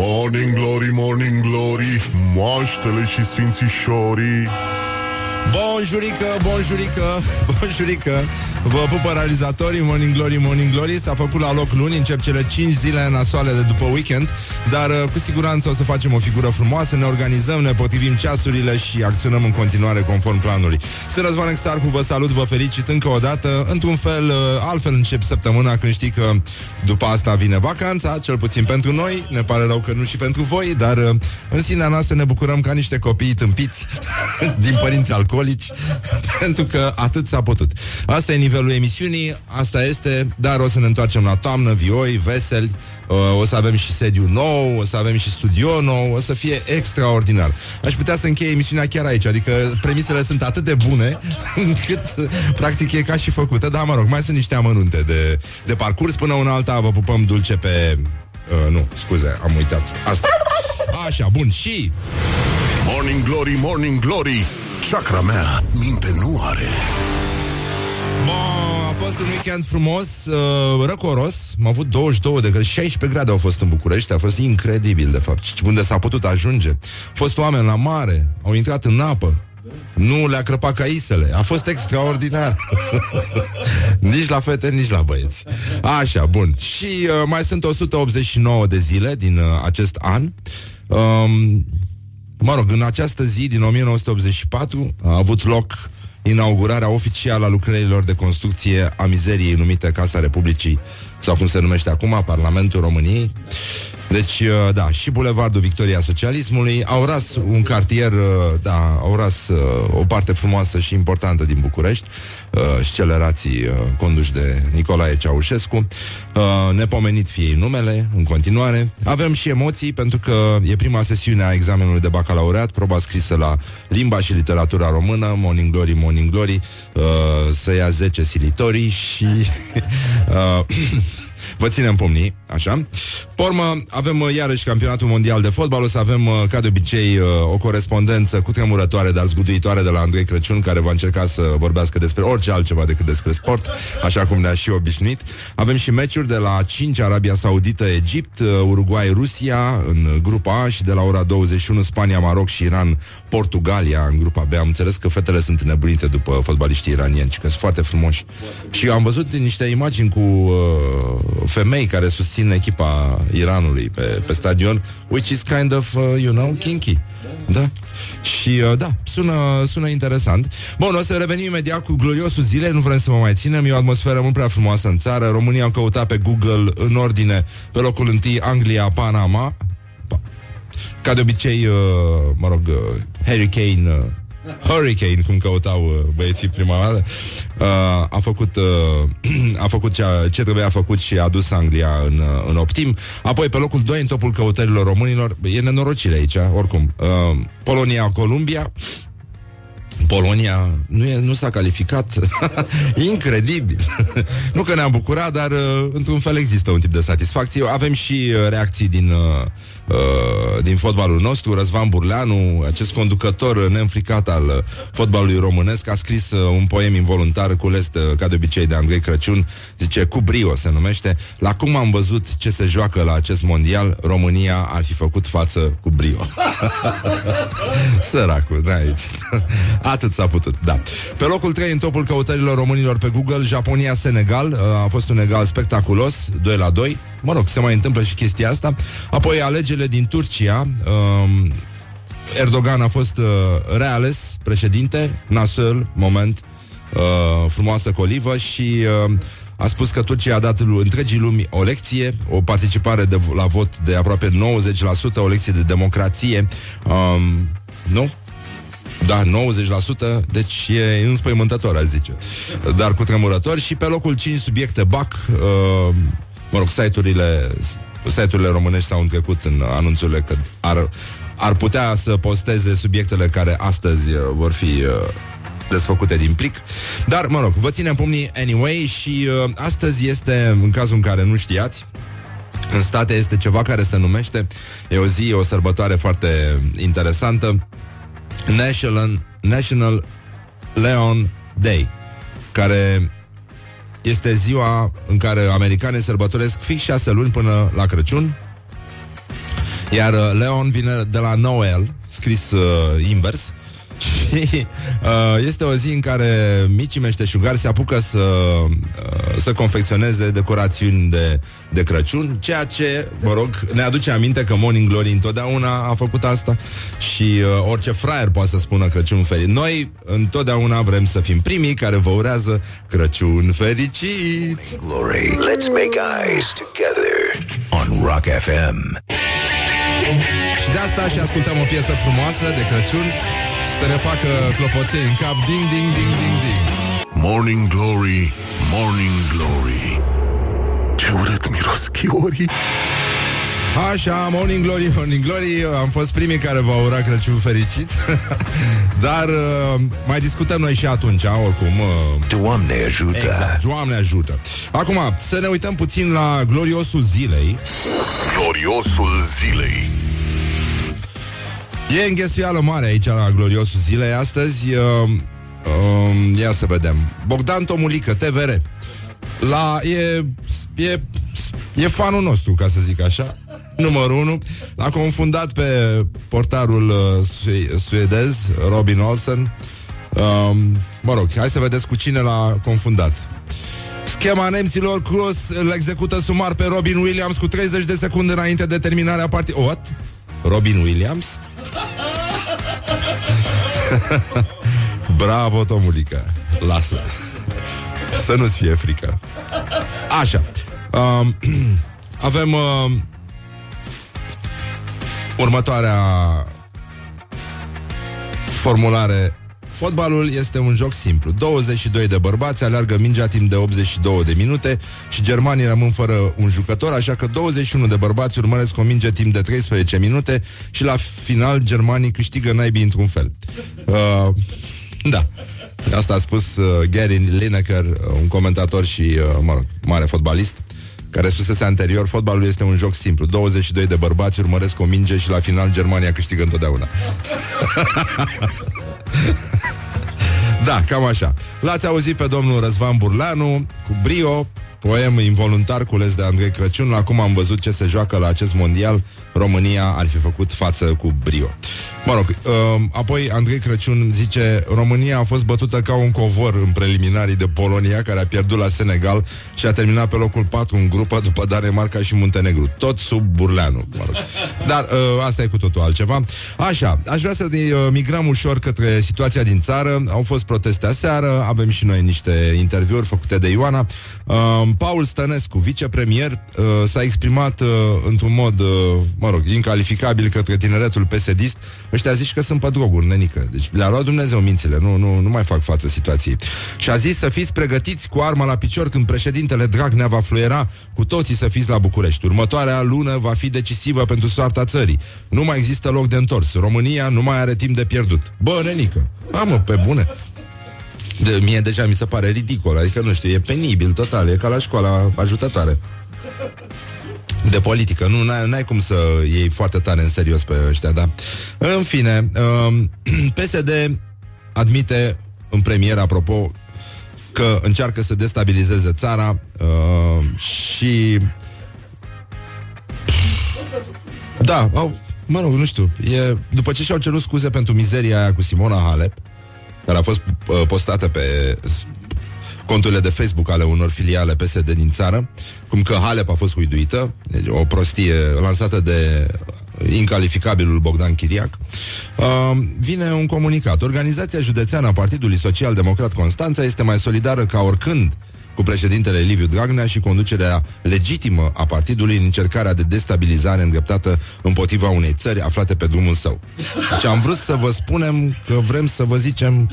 Morning glory, morning glory Moaștele și sfințișorii Bonjurică, bonjurică, bonjurică. Vă pupă realizatorii Morning Glory, Morning Glory. S-a făcut la loc luni, încep cele 5 zile nasoale de după weekend. Dar uh, cu siguranță o să facem o figură frumoasă Ne organizăm, ne potrivim ceasurile Și acționăm în continuare conform planului. Sunt Răzvan Exarcu, vă salut, vă felicit încă o dată. Într-un fel, uh, altfel încep săptămâna Când știi că după asta vine vacanța Cel puțin pentru noi. Ne pare rău că nu și pentru voi Dar uh, în sinea noastră ne bucurăm ca niște copii tâmpiți Din părinți alcoolici pentru că atât s-a putut. Asta e nivelul emisiunii, asta este, dar o să ne întoarcem la toamnă, vioi, veseli, uh, o să avem și sediu nou, o să avem și studio nou, o să fie extraordinar. Aș putea să încheie emisiunea chiar aici, adică premisele sunt atât de bune încât practic e ca și făcută, dar mă rog, mai sunt niște amănunte de, de parcurs până una alta, vă pupăm dulce pe... Uh, nu, scuze, am uitat. Asta. Așa, bun, și... Morning glory, morning glory Chakra mea minte nu are. Bun, a fost un weekend frumos, uh, răcoros. Am avut 22 de grade, 16 grade au fost în București A fost incredibil, de fapt. Unde s-a putut ajunge? Au fost oameni la mare, au intrat în apă. Nu le-a crăpat caisele A fost extraordinar. Nici la fete, nici la băieți. Așa, bun. Și uh, mai sunt 189 de zile din uh, acest an. Um, Mă rog, în această zi din 1984 a avut loc inaugurarea oficială a lucrărilor de construcție a mizeriei numită Casa Republicii, sau cum se numește acum, Parlamentul României. Deci, uh, da, și Bulevardul Victoria Socialismului au ras un cartier, uh, da, au ras uh, o parte frumoasă și importantă din București, scelerații conduși de Nicolae Ceaușescu, nepomenit fie numele, în continuare. Avem și emoții, pentru că e prima sesiune a examenului de bacalaureat, proba scrisă la limba și literatura română, Morning Glory, Morning Glory, să ia 10 silitorii și... Vă ținem pumnii, așa. Pormă, avem uh, iarăși campionatul mondial de fotbal, o să avem, uh, ca de obicei, uh, o corespondență cu tremurătoare, dar zguduitoare de la Andrei Crăciun, care va încerca să vorbească despre orice altceva decât despre sport, așa cum ne-a și obișnuit. Avem și meciuri de la 5, Arabia Saudită, Egipt, Uruguay, Rusia, în grupa A și de la ora 21, Spania, Maroc și Iran, Portugalia, în grupa B. Am înțeles că fetele sunt nebunite după fotbaliștii iranieni, că sunt foarte frumoși. Și am văzut niște imagini cu uh, femei care susțin echipa Iranului pe, pe stadion, which is kind of, uh, you know, kinky. Da? Și uh, da, sună, sună interesant. Bun, o să revenim imediat cu gloriosul zilei, nu vrem să mă mai ținem, e o atmosferă mult prea frumoasă în țară. România au căutat pe Google în ordine pe locul întâi Anglia, Panama. Ca de obicei, uh, mă rog, uh, Harry Kane uh, Hurricane, cum căutau uh, băieții prima dată, uh, a făcut, uh, a făcut ce, ce trebuia făcut și a adus Anglia în, uh, în optim. Apoi, pe locul 2, în topul căutărilor românilor, e nenorocire aici, oricum. Uh, Polonia, Columbia, Polonia nu, e, nu s-a calificat. Incredibil. Nu că ne-am bucurat, dar uh, într-un fel există un tip de satisfacție. Avem și uh, reacții din uh, Uh, din fotbalul nostru, Răzvan Burleanu, acest conducător neînfricat al uh, fotbalului românesc, a scris uh, un poem involuntar cules uh, ca de obicei de Andrei Crăciun, zice Cu brio se numește. La cum am văzut ce se joacă la acest mondial, România ar fi făcut față cu brio. Săracul, da, aici. Atât s-a putut, da. Pe locul 3 în topul căutărilor românilor pe Google, Japonia-Senegal, uh, a fost un egal spectaculos, 2 la 2. Mă rog, se mai întâmplă și chestia asta. Apoi alegerile din Turcia. Um, Erdogan a fost uh, reales președinte, nasel, moment, uh, frumoasă colivă și uh, a spus că Turcia a dat întregii lumi o lecție, o participare de, la vot de aproape 90%, o lecție de democrație. Um, nu? Da, 90%, deci e înspăimântător, aș zice. Dar cu tremurător și pe locul 5 subiecte BAC, uh, mă rog, site-urile site-urile românești s-au întrecut în anunțurile că ar, ar putea să posteze subiectele care astăzi uh, vor fi uh, desfăcute din plic. Dar, mă rog, vă ținem pumnii anyway și uh, astăzi este, în cazul în care nu știați, în state este ceva care se numește, e o zi, o sărbătoare foarte interesantă, National, National Leon Day, care este ziua în care americanii sărbătoresc fix șase luni până la Crăciun. Iar uh, Leon vine de la Noel, scris uh, invers, și uh, este o zi în care micii meșteșugari se apucă să, uh, să confecționeze decorațiuni de, de Crăciun, ceea ce, mă rog, ne aduce aminte că Morning Glory întotdeauna a făcut asta și uh, orice fraier poate să spună Crăciun fericit. Noi întotdeauna vrem să fim primii care vă urează Crăciun fericit! Glory. Let's make eyes together on Rock FM. Și de asta și ascultăm o piesă frumoasă de Crăciun să ne facă clopoței în cap Ding, ding, ding, ding, ding Morning Glory, Morning Glory. Ce urât miros chiorii. Așa, Morning Glory, Morning Glory Am fost primii care v-au urat Crăciun fericit Dar uh, mai discutăm noi și atunci Oricum uh, Doamne ajută. exact, Doamne ajută Acum, să ne uităm puțin la gloriosul zilei Gloriosul zilei. E înghesuială mare aici la gloriosul zilei Astăzi uh, uh, Ia să vedem Bogdan Tomulică, TVR la, e, e, e fanul nostru, ca să zic așa Numărul 1 L-a confundat pe portarul uh, sue- suedez Robin Olsen um, Mă rog, hai să vedeți cu cine l-a confundat Schema nemților Cruz îl execută sumar pe Robin Williams cu 30 de secunde înainte de terminarea partidului. What? Robin Williams? Bravo, Tomulica. Lasă. Să nu-ți fie frică. Așa. Um, avem uh, următoarea formulare Fotbalul este un joc simplu. 22 de bărbați aleargă mingea timp de 82 de minute și germanii rămân fără un jucător, așa că 21 de bărbați urmăresc o minge timp de 13 minute și la final germanii câștigă naibii într-un fel. Uh, da. Asta a spus uh, Gary Lineker, uh, un comentator și, uh, mă rog, mare fotbalist, care spusese anterior, fotbalul este un joc simplu. 22 de bărbați urmăresc o minge și la final Germania câștigă întotdeauna. Da, cam așa. L-ați auzit pe domnul Răzvan Burlanu cu brio, poem involuntar cules de Andrei Crăciun. Acum am văzut ce se joacă la acest mondial. România ar fi făcut față cu brio. Mă rog, uh, apoi Andrei Crăciun zice România a fost bătută ca un covor în preliminarii de Polonia, care a pierdut la Senegal și a terminat pe locul 4 în grupă după Danemarca și Muntenegru. Tot sub Burleanu, mă rog. Dar uh, asta e cu totul altceva. Așa, aș vrea să uh, migrăm ușor către situația din țară. Au fost proteste aseară, avem și noi niște interviuri făcute de Ioana. Uh, Paul Stănescu, vicepremier, uh, s-a exprimat uh, într-un mod, uh, mă rog, incalificabil către tineretul PSD-ist. Ăștia zici că sunt pe droguri, nenică. Deci le-a luat Dumnezeu mințile, nu, nu, nu mai fac față situației. Și a zis să fiți pregătiți cu arma la picior când președintele Dragnea va fluiera, cu toții să fiți la București. Următoarea lună va fi decisivă pentru soarta țării. Nu mai există loc de întors. România nu mai are timp de pierdut. Bă, nenică, amă, pe bune. De, mie deja mi se pare ridicol, adică nu știu, e penibil total, e ca la școala ajutătoare de politică. Nu, n-ai, n-ai cum să iei foarte tare în serios pe ăștia, da? În fine, um, PSD admite în premier, apropo, că încearcă să destabilizeze țara uh, și... Da, au, mă rog, nu știu, e, după ce și-au cerut scuze pentru mizeria aia cu Simona Halep, care a fost uh, postată pe conturile de Facebook ale unor filiale PSD din țară, cum că Halep a fost huiduită, deci o prostie lansată de incalificabilul Bogdan Chiriac, uh, vine un comunicat. Organizația județeană a Partidului Social Democrat Constanța este mai solidară ca oricând cu președintele Liviu Dragnea și conducerea legitimă a partidului în încercarea de destabilizare îndreptată împotriva unei țări aflate pe drumul său. Și am vrut să vă spunem că vrem să vă zicem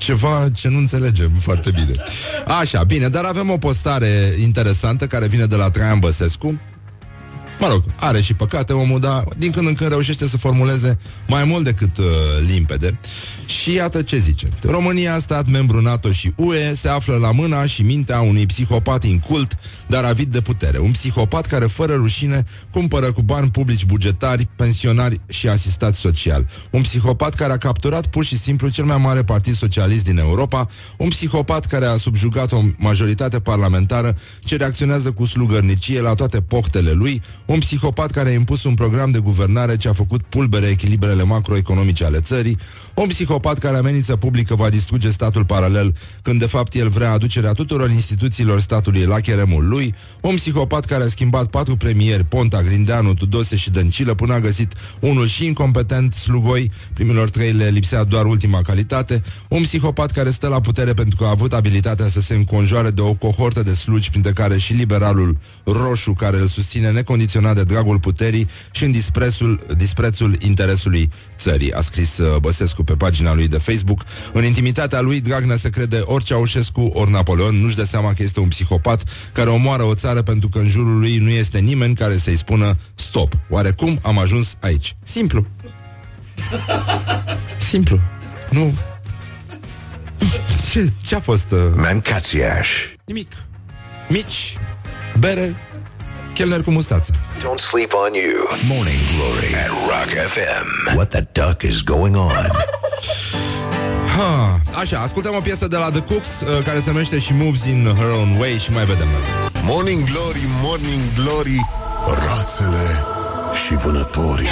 ceva ce nu înțelegem foarte bine. Așa, bine, dar avem o postare interesantă care vine de la Traian Băsescu, Mă rog, are și păcate omul, dar din când în când reușește să formuleze mai mult decât uh, limpede. Și iată ce zice. România, stat membru NATO și UE, se află la mâna și mintea unui psihopat incult, dar avid de putere. Un psihopat care, fără rușine, cumpără cu bani publici bugetari, pensionari și asistați social. Un psihopat care a capturat pur și simplu cel mai mare partid socialist din Europa, un psihopat care a subjugat o majoritate parlamentară ce reacționează cu slugărnicie la toate pochtele lui, un psihopat care a impus un program de guvernare ce a făcut pulbere echilibrele macroeconomice ale țării, un psihopat care amenință publică va distruge statul paralel când de fapt el vrea aducerea tuturor instituțiilor statului la cheremul lui, un psihopat care a schimbat patru premieri, Ponta, Grindeanu, Tudose și Dăncilă, până a găsit unul și incompetent, slugoi, primilor trei le lipsea doar ultima calitate, un psihopat care stă la putere pentru că a avut abilitatea să se înconjoare de o cohortă de slugi, printre care și liberalul roșu care îl susține necondiționat de dragul puterii și în disprețul, disprețul interesului țării, a scris uh, Băsescu pe pagina lui de Facebook. În intimitatea lui, Dragnea se crede ori Ceaușescu, ori Napoleon, nu-și dă seama că este un psihopat care omoară o țară pentru că în jurul lui nu este nimeni care să-i spună stop. Oare cum am ajuns aici? Simplu. Simplu. Nu... Ce, ce a fost? Uh... Mancațiaș. Nimic. Mici, bere, chelner cu mustață. Don't sleep on you. Morning Glory at Rock FM. What the duck is going on? Ha, așa, ascultăm o piesă de la The Cooks uh, care se numește și Moves in Her Own Way și mai vedem noi. Morning Glory, Morning Glory, rațele și vânătorii.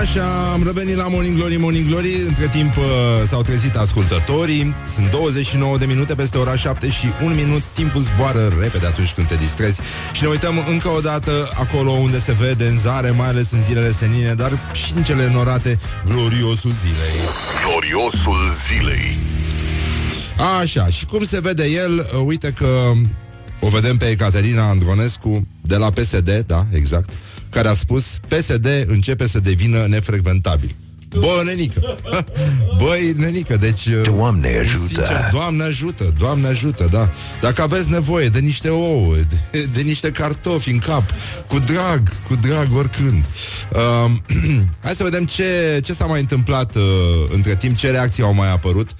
Așa, am revenit la Morning Glory, Morning Glory. Între timp uh, s-au trezit ascultătorii. Sunt 29 de minute peste ora 7 și un minut. Timpul zboară repede atunci când te distrezi. Și ne uităm încă o dată acolo unde se vede în zare Mai ales în zilele senine, dar și în cele norate Gloriosul zilei. Gloriosul zilei. Așa, și cum se vede el, uh, uite că o vedem pe Ecaterina Andronescu de la PSD, da, exact, care a spus PSD începe să devină nefrecventabil. Bă, nenică! Băi, nenică, deci... uh, Doamne ajută. Sincer, Doamne ajută, Doamne ajută, da. Dacă aveți nevoie de niște ouă, de, de niște cartofi în cap, cu drag, cu drag oricând. Uh, hai să vedem ce, ce s-a mai întâmplat uh, între timp, ce reacții au mai apărut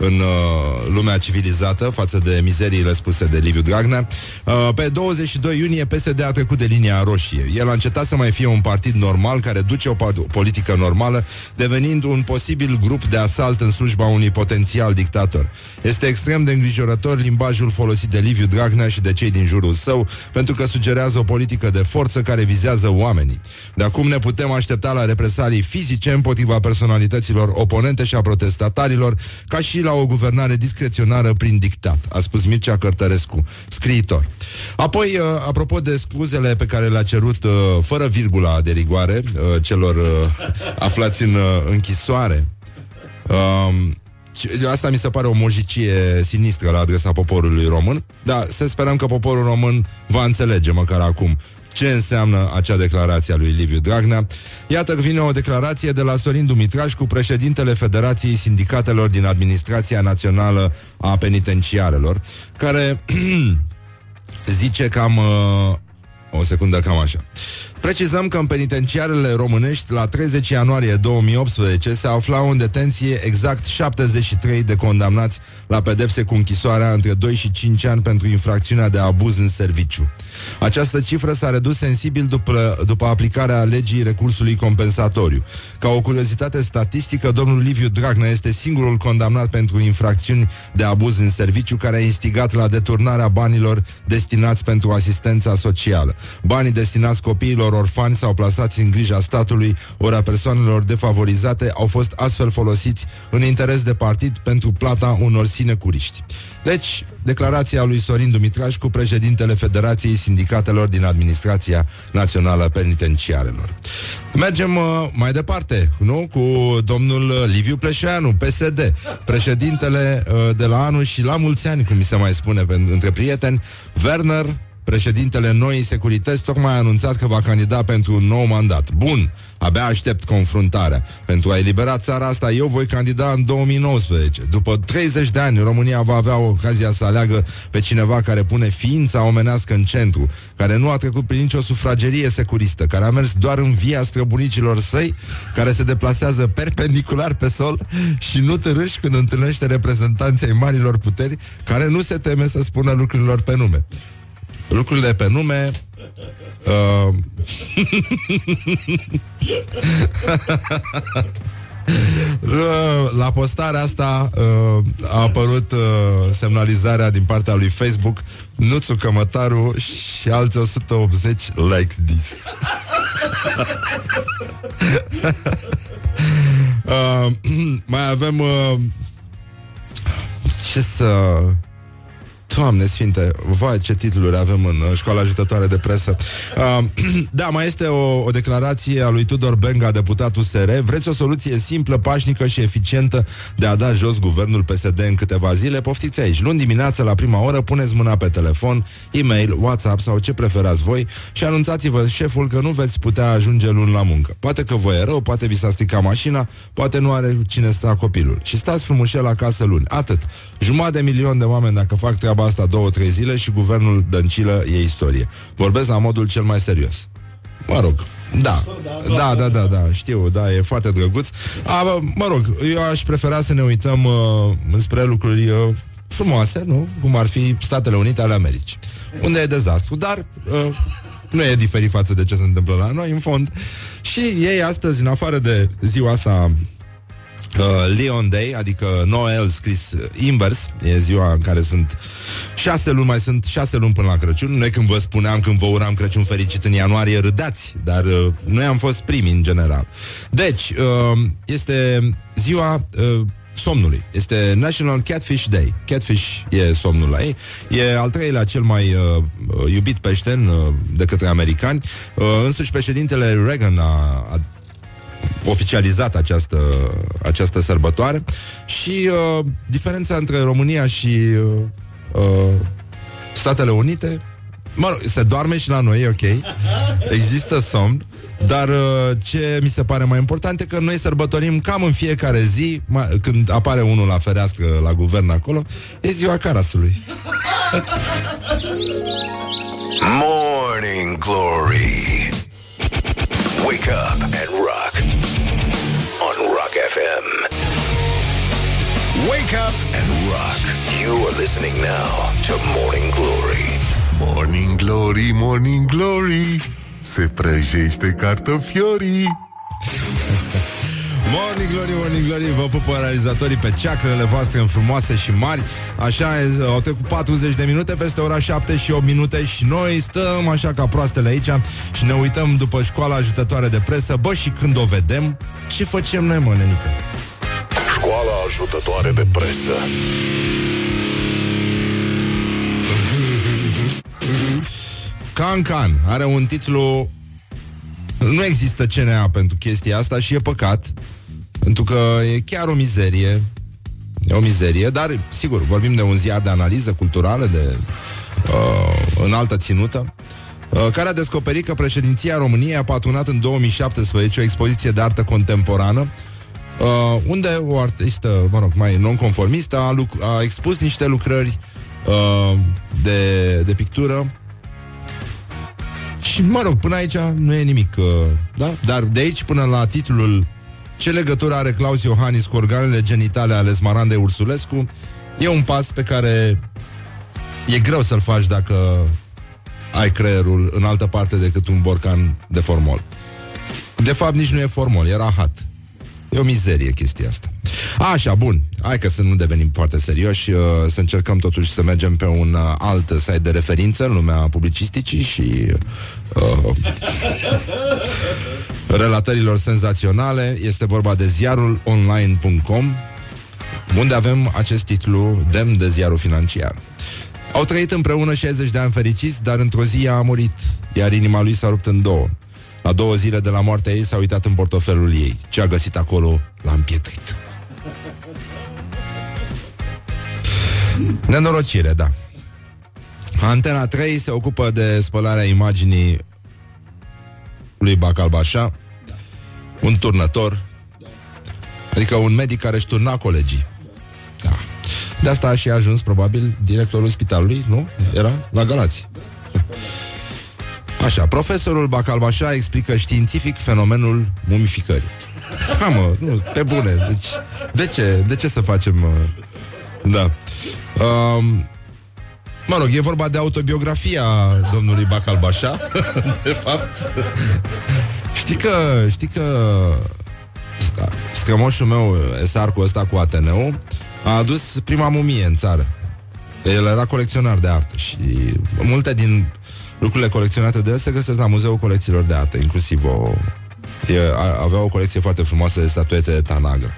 în uh, lumea civilizată față de mizeriile spuse de Liviu Dragnea. Uh, pe 22 iunie PSD a trecut de linia roșie. El a încetat să mai fie un partid normal care duce o, pa- o politică normală, devenind un posibil grup de asalt în slujba unui potențial dictator. Este extrem de îngrijorător limbajul folosit de Liviu Dragnea și de cei din jurul său, pentru că sugerează o politică de forță care vizează oamenii. De acum ne putem aștepta la represalii fizice împotriva personalităților oponente și a protestatarilor, ca și la o guvernare discreționară prin dictat, a spus Mircea Cărtărescu, scriitor. Apoi, uh, apropo de scuzele pe care le-a cerut uh, fără virgula de rigoare uh, celor uh, aflați în uh, închisoare, um, și Asta mi se pare o mojicie sinistră la adresa poporului român, dar să sperăm că poporul român va înțelege măcar acum ce înseamnă acea declarație a lui Liviu Dragnea. Iată că vine o declarație de la Sorin Dumitrașcu, președintele Federației Sindicatelor din Administrația Națională a Penitenciarelor, care zice cam... Uh, o secundă, cam așa. Precizăm că în penitenciarele românești, la 30 ianuarie 2018, se aflau în detenție exact 73 de condamnați la pedepse cu închisoarea între 2 și 5 ani pentru infracțiunea de abuz în serviciu. Această cifră s-a redus sensibil după, după aplicarea legii recursului compensatoriu. Ca o curiozitate statistică, domnul Liviu Dragnea este singurul condamnat pentru infracțiuni de abuz în serviciu care a instigat la deturnarea banilor destinați pentru asistența socială. Banii destinați copiilor orfani sau plasați în grija statului, ori a persoanelor defavorizate, au fost astfel folosiți în interes de partid pentru plata unor sinecuriști. Deci, declarația lui Sorin Dumitrașcu, președintele Federației Sindicatelor din Administrația Națională Penitenciarelor. Mergem uh, mai departe, nu? Cu domnul Liviu Pleșeanu, PSD, președintele uh, de la anul și la mulți ani, cum mi se mai spune pe, între prieteni, Werner Președintele Noii Securități tocmai a anunțat că va candida pentru un nou mandat. Bun, abia aștept confruntarea. Pentru a elibera țara asta, eu voi candida în 2019. După 30 de ani, România va avea ocazia să aleagă pe cineva care pune ființa omenească în centru, care nu a trecut prin nicio sufragerie securistă, care a mers doar în via străbunicilor săi, care se deplasează perpendicular pe sol și nu târâși când întâlnește reprezentanții ai marilor puteri, care nu se teme să spună lucrurilor pe nume lucrurile pe nume uh, La postarea asta uh, a apărut uh, semnalizarea din partea lui Facebook Nuțu Cămătaru și alți 180 likes this. uh, mai avem uh, ce să Doamne sfinte, vai ce titluri avem în uh, școala ajutătoare de presă. Uh, da, mai este o, o declarație a lui Tudor Benga, deputat USR. Vreți o soluție simplă, pașnică și eficientă de a da jos guvernul PSD în câteva zile? Poftiți aici. Luni dimineață, la prima oră, puneți mâna pe telefon, e-mail, WhatsApp sau ce preferați voi și anunțați-vă șeful că nu veți putea ajunge luni la muncă. Poate că vă e rău, poate vi s-a stricat mașina, poate nu are cine sta copilul. Și stați frumușel acasă luni. Atât. Jumătate de milion de oameni dacă fac treaba asta două, trei zile și guvernul Dăncilă e istorie. Vorbesc la modul cel mai serios. Mă rog, da, da, da, da, da, știu, da, e foarte drăguț. A, mă rog, eu aș prefera să ne uităm uh, spre lucruri uh, frumoase, nu? Cum ar fi Statele Unite ale Americii, unde e dezastru, dar uh, nu e diferit față de ce se întâmplă la noi, în fond. Și ei astăzi, în afară de ziua asta uh, Leon Day, adică Noel scris uh, invers, e ziua în care sunt șase luni, mai sunt șase luni până la Crăciun. Noi când vă spuneam, când vă uram Crăciun fericit în ianuarie, râdați, dar uh, noi am fost primi în general. Deci, uh, este ziua uh, somnului. Este National Catfish Day. Catfish e somnul la ei. E al treilea cel mai uh, iubit peșten uh, de către americani. Uh, însuși președintele Reagan a, a oficializat această, această sărbătoare. Și uh, diferența între România și uh, uh, Statele Unite Mă rog, se doarme și la noi, ok? Există somn Dar uh, ce mi se pare mai important E că noi sărbătorim cam în fiecare zi ma- Când apare unul la fereastră La guvern acolo E ziua Carasului. Morning Glory. Wake up and rock Wake up and rock. You are listening now to Morning Glory. Morning Glory, Morning Glory. Se prăjește cartofiorii. Morning Glory, Morning Glory Vă pupă realizatorii pe ceacrele voastre în frumoase și mari. Așa, au trecut 40 de minute Peste ora 7 și 8 minute Și noi stăm așa ca proastele aici Și ne uităm după școala ajutătoare de presă. Bă, și când o vedem Ce facem noi, mă, nenică? Școala ajutătoare de presă. Can Can are un titlu Nu există CNA pentru chestia asta Și e păcat Pentru că e chiar o mizerie E o mizerie, dar sigur Vorbim de un ziar de analiză culturală De uh, înaltă ținută uh, care a descoperit că președinția României a patronat în 2017 o expoziție de artă contemporană uh, unde o artistă, mă rog, mai nonconformistă a, luc- a expus niște lucrări uh, de, de pictură și, mă rog, până aici nu e nimic, uh, da? Dar de aici până la titlul Ce legătură are Claus Iohannis cu organele genitale ale Smarandei Ursulescu e un pas pe care e greu să-l faci dacă ai creierul în altă parte decât un borcan de formol. De fapt, nici nu e formol, e rahat. E o mizerie chestia asta. Așa, bun. Hai că să nu devenim foarte serioși, uh, să încercăm totuși să mergem pe un uh, alt site de referință în lumea publicisticii și uh, relatărilor senzaționale. Este vorba de ziarul online.com unde avem acest titlu demn de ziarul financiar. Au trăit împreună 60 de ani fericiți, dar într-o zi a murit, iar inima lui s-a rupt în două. La două zile de la moartea ei s-a uitat în portofelul ei. Ce a găsit acolo l-a împietrit. Nenorocire, da. Antena 3 se ocupă de spălarea imaginii lui Bacalbașa, un turnător, adică un medic care își turna colegii. Da. De asta a și ajuns, probabil, directorul spitalului, nu? Era la Galați. Așa, profesorul Bacalbașa explică științific fenomenul mumificării. Ha, mă, nu, pe bune. Deci, de ce? De ce să facem... Uh, da. Um, mă rog, e vorba de autobiografia domnului Bacalbașa, de fapt. știi că, știi că scămoșul meu, esarcul ăsta cu Ateneu, a adus prima mumie în țară. El era colecționar de artă și multe din lucrurile colecționate de el se găsesc la Muzeul Colecțiilor de Artă, inclusiv o... E, a, avea o colecție foarte frumoasă de statuete de Tanagra.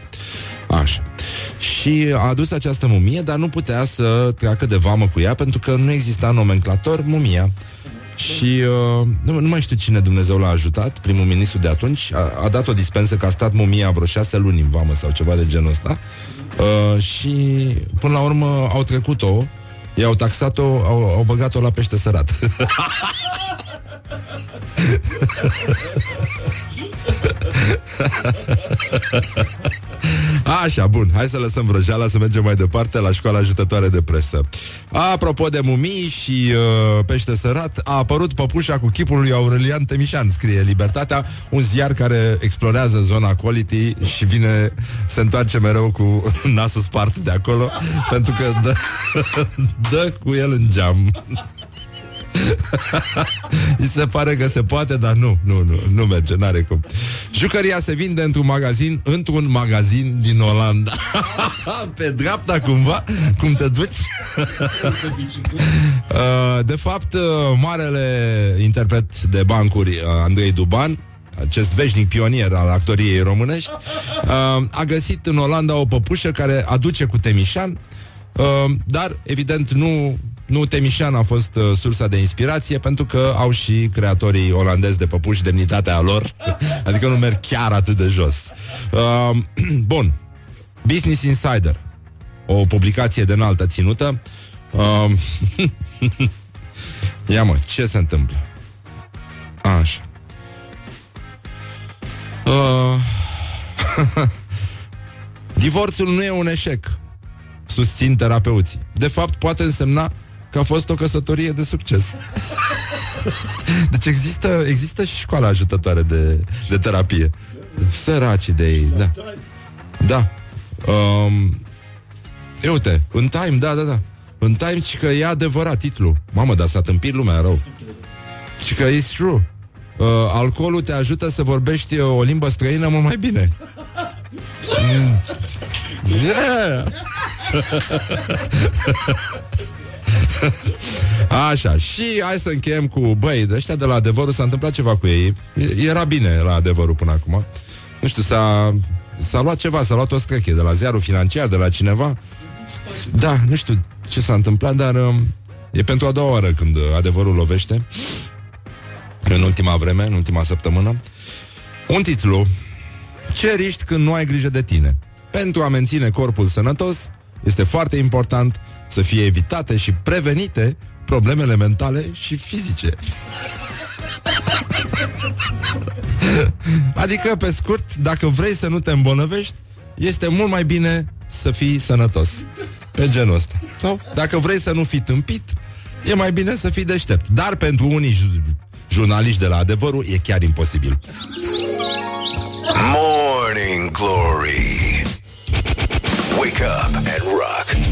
Așa. Și a adus această mumie, dar nu putea să treacă de vamă cu ea pentru că nu exista nomenclator mumia. Și uh, nu, nu mai știu cine Dumnezeu l-a ajutat, primul ministru de atunci, a, a dat o dispensă că a stat mumia vreo șase luni în vamă sau ceva de genul ăsta. Uh, și până la urmă au trecut-o, i-au taxat-o, au, au băgat-o la pește sărat. Așa, bun, hai să lăsăm vrăjeala Să mergem mai departe la școala ajutătoare de presă. Apropo de mumii și uh, pește sărat A apărut păpușa cu chipul lui Aurelian Temișan Scrie Libertatea Un ziar care explorează zona quality Și vine, se întoarce mereu cu nasul spart de acolo Pentru că dă, dă cu el în geam îi se pare că se poate, dar nu, nu, nu, nu merge, n-are cum. Jucăria se vinde într-un magazin, într-un magazin din Olanda. Pe dreapta cumva, cum te duci? Uh, de fapt, uh, marele interpret de bancuri, uh, Andrei Duban, acest veșnic pionier al actoriei românești, a găsit în Olanda o păpușă care aduce cu Temișan, dar, evident, nu nu, Temișan a fost uh, sursa de inspirație pentru că au și creatorii olandezi de păpuși demnitatea lor, adică nu merg chiar atât de jos. Uh, bun. Business Insider, o publicație de înaltă ținută. Uh, Ia mă, ce se întâmplă? Așa. Uh, Divorțul nu e un eșec, susțin terapeuții. De fapt, poate însemna că a fost o căsătorie de succes. deci există, există și școala ajutătoare de, de terapie. Săraci de ei, da. Da. Um, e uite, în Time, da, da, da. În Time și că e adevărat titlul. Mamă, dar s-a tâmpit lumea rău. Și că e true. Uh, alcoolul te ajută să vorbești o limbă străină mult mai bine. Mm. Yeah! Așa, și hai să încheiem cu Băi, de ăștia de la adevărul s-a întâmplat ceva cu ei. Era bine la adevărul până acum. Nu știu, s-a, s-a luat ceva S-a luat o screche de la ziarul financiar De la cineva. Da, nu știu ce s-a întâmplat Dar um, e pentru a doua oară când adevărul lovește. În ultima vreme, în ultima săptămână. Un titlu. Ce riști când nu ai grijă de tine? Pentru a menține corpul sănătos Este foarte important să fie evitate și prevenite problemele mentale și fizice. adică, pe scurt, dacă vrei să nu te îmbolnăvești, este mult mai bine să fii sănătos. Pe genul ăsta. Nu? Dacă vrei să nu fii tâmpit, e mai bine să fii deștept. Dar pentru unii jurnaliști de la adevărul e chiar imposibil. Morning Glory Wake up and rock FM.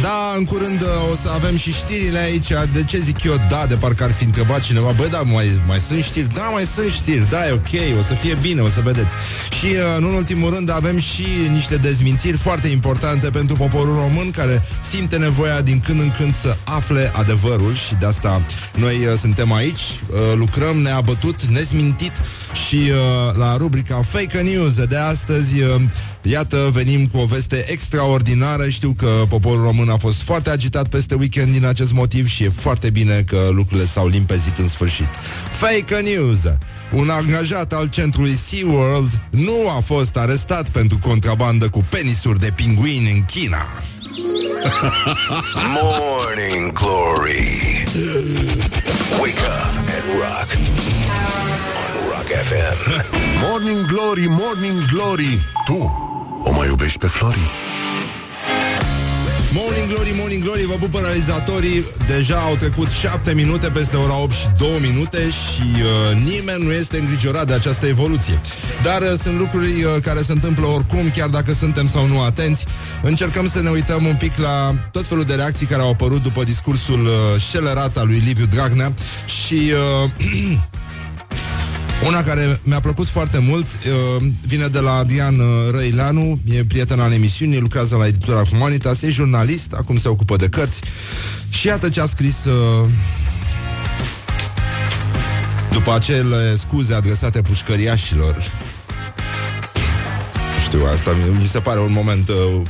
Da, în curând uh, o să avem și știrile aici. De ce zic eu da, de parcă ar fi întrebat cineva? Băi, da, mai, mai sunt știri? Da, mai sunt știri, da, e ok, o să fie bine, o să vedeți. Și, uh, în ultimul rând, avem și niște dezmințiri foarte importante pentru poporul român Care simte nevoia din când în când să afle adevărul Și de asta noi uh, suntem aici, lucrăm neabătut, nezmintit Și la rubrica Fake News de astăzi Iată, venim cu o veste extraordinară Știu că poporul român a fost foarte agitat peste weekend din acest motiv și e foarte bine că lucrurile s-au limpezit în sfârșit. Fake news! Un angajat al centrului SeaWorld nu a fost arestat pentru contrabandă cu penisuri de pinguini în China. Morning Glory Wake up and rock On Rock FM Morning Glory, Morning Glory Tu o mai iubești pe Flori? Morning Glory, Morning Glory, vă pupă realizatorii. Deja au trecut 7 minute peste ora 8 și 2 minute Și uh, nimeni nu este îngrijorat de această evoluție. Dar uh, sunt lucruri uh, care se întâmplă oricum Chiar dacă suntem sau nu atenți. Încercăm să ne uităm un pic la tot felul de reacții Care au apărut după discursul uh, șelerat al lui Liviu Dragnea. Și... Uh, Una care mi-a plăcut foarte mult uh, vine de la Adrian uh, Răileanu, e prieten al emisiunii, lucrează la editura Humanitas, e jurnalist, acum se ocupă de cărți și iată ce a scris uh, după acele scuze adresate pușcăriașilor. Știu, asta mi se pare un moment uh,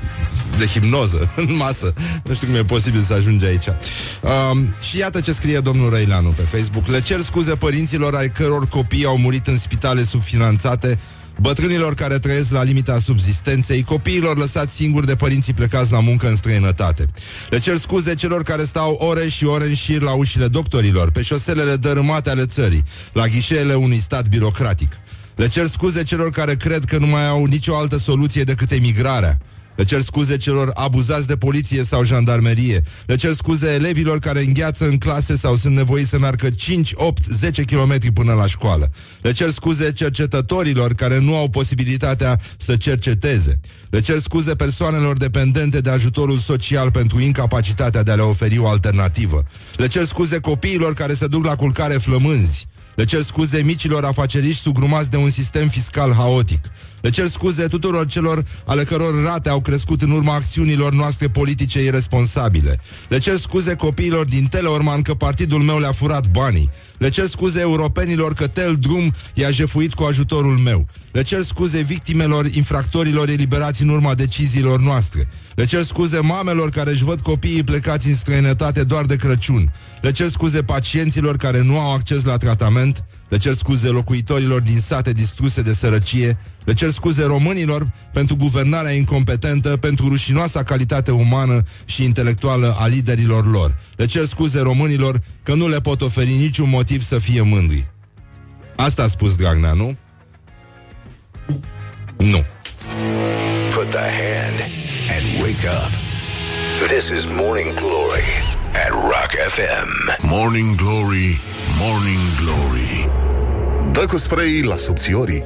de hipnoză în masă. Nu știu cum e posibil să ajungi aici. Um, și iată ce scrie domnul Răileanu pe Facebook. Le cer scuze părinților ai căror copii au murit în spitale subfinanțate bătrânilor care trăiesc la limita subzistenței, copiilor lăsați singuri de părinții plecați la muncă în străinătate. Le cer scuze celor care stau ore și ore în șir la ușile doctorilor, pe șoselele dărâmate ale țării, la ghișeele unui stat birocratic. Le cer scuze celor care cred că nu mai au nicio altă soluție decât emigrarea. Le cer scuze celor abuzați de poliție sau jandarmerie. Le cer scuze elevilor care îngheață în clase sau sunt nevoiți să meargă 5, 8, 10 km până la școală. Le cer scuze cercetătorilor care nu au posibilitatea să cerceteze. Le cer scuze persoanelor dependente de ajutorul social pentru incapacitatea de a le oferi o alternativă. Le cer scuze copiilor care se duc la culcare flămânzi. Le cer scuze micilor afaceriști sugrumați de un sistem fiscal haotic. Le cer scuze tuturor celor ale căror rate au crescut în urma acțiunilor noastre politice irresponsabile. Le cer scuze copiilor din Teleorman că partidul meu le-a furat banii. Le cer scuze europenilor că Tel Drum i-a jefuit cu ajutorul meu. Le cer scuze victimelor infractorilor eliberați în urma deciziilor noastre. Le cer scuze mamelor care își văd copiii plecați în străinătate doar de Crăciun. Le cer scuze pacienților care nu au acces la tratament. Le cer scuze locuitorilor din sate distruse de sărăcie. Le cer scuze românilor pentru guvernarea incompetentă, pentru rușinoasa calitate umană și intelectuală a liderilor lor. Le cer scuze românilor că nu le pot oferi niciun motiv să fie mândri. Asta a spus Dragnea, nu? Nu. Put the hand and wake up. This is Morning Glory at Rock FM. Morning Glory, Morning Glory Dă cu spray la subțiorii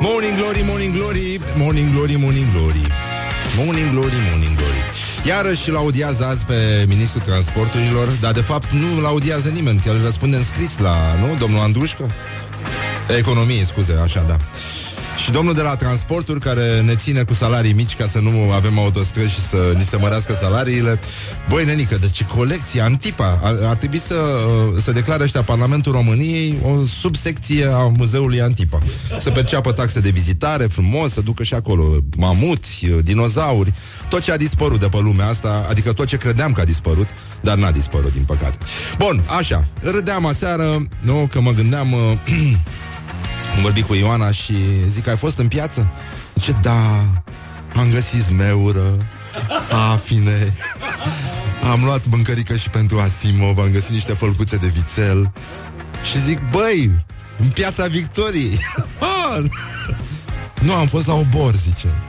Morning Glory, Morning Glory, Morning Glory, Morning Glory. Morning Glory, Morning Glory. Iarăși îl audiază azi pe Ministrul Transporturilor, dar de fapt nu îl audiază nimeni, că îl răspunde în scris la, nu, domnul Andrușcă? Economie, scuze, așa, da. Și domnul de la transporturi care ne ține cu salarii mici ca să nu avem autostrăzi și să ni se mărească salariile. Băi, nenică, deci colecția Antipa ar, ar trebui să, să declare ăștia Parlamentul României o subsecție a Muzeului Antipa. Să perceapă taxe de vizitare frumos, să ducă și acolo mamuți, dinozauri, tot ce a dispărut de pe lumea asta, adică tot ce credeam că a dispărut, dar n-a dispărut, din păcate. Bun, așa, râdeam aseară, nu, că mă gândeam... Am vorbit cu Ioana și zic, ai fost în piață? Ce da, am găsit zmeură, afine, am luat mâncărică și pentru Asimov, am găsit niște fălcuțe de vițel și zic, băi, în piața Victoriei. ah! Nu, am fost la obor, zice.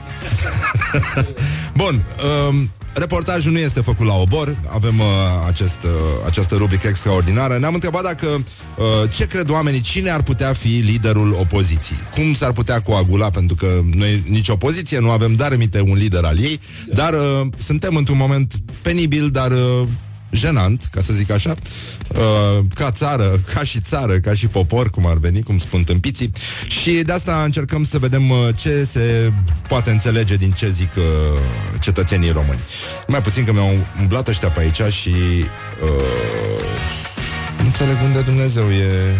Bun, um, Reportajul nu este făcut la obor, avem uh, acest, uh, această rubrică extraordinară. Ne-am întrebat dacă uh, ce cred oamenii, cine ar putea fi liderul opoziției? Cum s-ar putea coagula, pentru că noi nici opoziție nu avem, dar emite un lider al ei, dar uh, suntem într-un moment penibil, dar uh, jenant, ca să zic așa, uh, ca țară, ca și țară, ca și popor, cum ar veni, cum spun tâmpiții. Și de asta încercăm să vedem uh, ce se poate înțelege din ce zic uh, cetățenii români. Mai puțin că mi-au umblat ăștia pe aici și uh, nu înțeleg unde Dumnezeu e...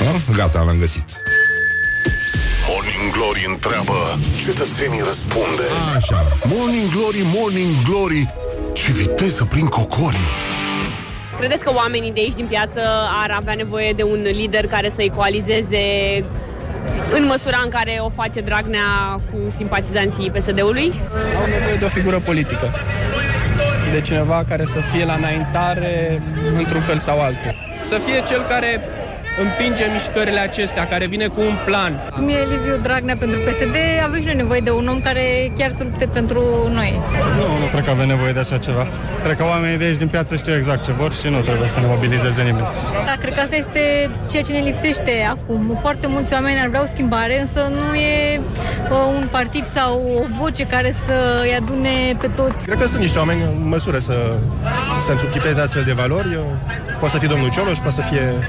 Ah, gata, l-am găsit. Morning Glory întreabă Cetățenii răspunde Așa. Morning Glory, Morning Glory Ce viteză prin cocorii Credeți că oamenii de aici din piață ar avea nevoie de un lider care să-i coalizeze în măsura în care o face Dragnea cu simpatizanții PSD-ului? Au nevoie de o figură politică. De cineva care să fie la înaintare într-un fel sau altul. Să fie cel care împinge mișcările acestea, care vine cu un plan. Cum e Liviu Dragnea pentru PSD, avem și noi nevoie de un om care chiar să lupte pentru noi. Nu, nu cred că avem nevoie de așa ceva. Cred că oamenii de aici din piață știu exact ce vor și nu trebuie să ne mobilizeze nimeni. Da, cred că asta este ceea ce ne lipsește acum. Foarte mulți oameni ar vrea o schimbare, însă nu e uh, un partid sau o voce care să îi adune pe toți. Cred că sunt niște oameni în măsură să, să întruchipeze astfel de valori. Eu, poate să fie domnul Cioloș, poate să fie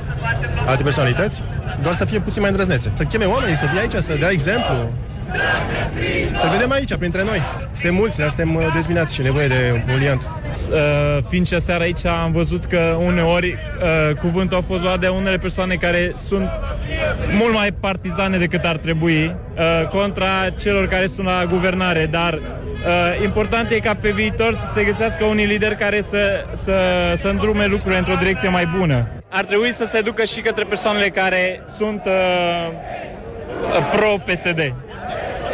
alte alte personalități, doar să fie puțin mai îndrăznețe. Să cheme oamenii, să fie aici, să dea exemplu. Să vedem aici, printre noi. Suntem mulți, suntem uh, dezminați și nevoie de un liant. Uh, fiind și seara aici, am văzut că uneori uh, cuvântul a fost luat de unele persoane care sunt mult mai partizane decât ar trebui uh, contra celor care sunt la guvernare, dar uh, important e ca pe viitor să se găsească unii lideri care să, să, să îndrume lucrurile într-o direcție mai bună. Ar trebui să se ducă și către persoanele care sunt uh, pro-PSD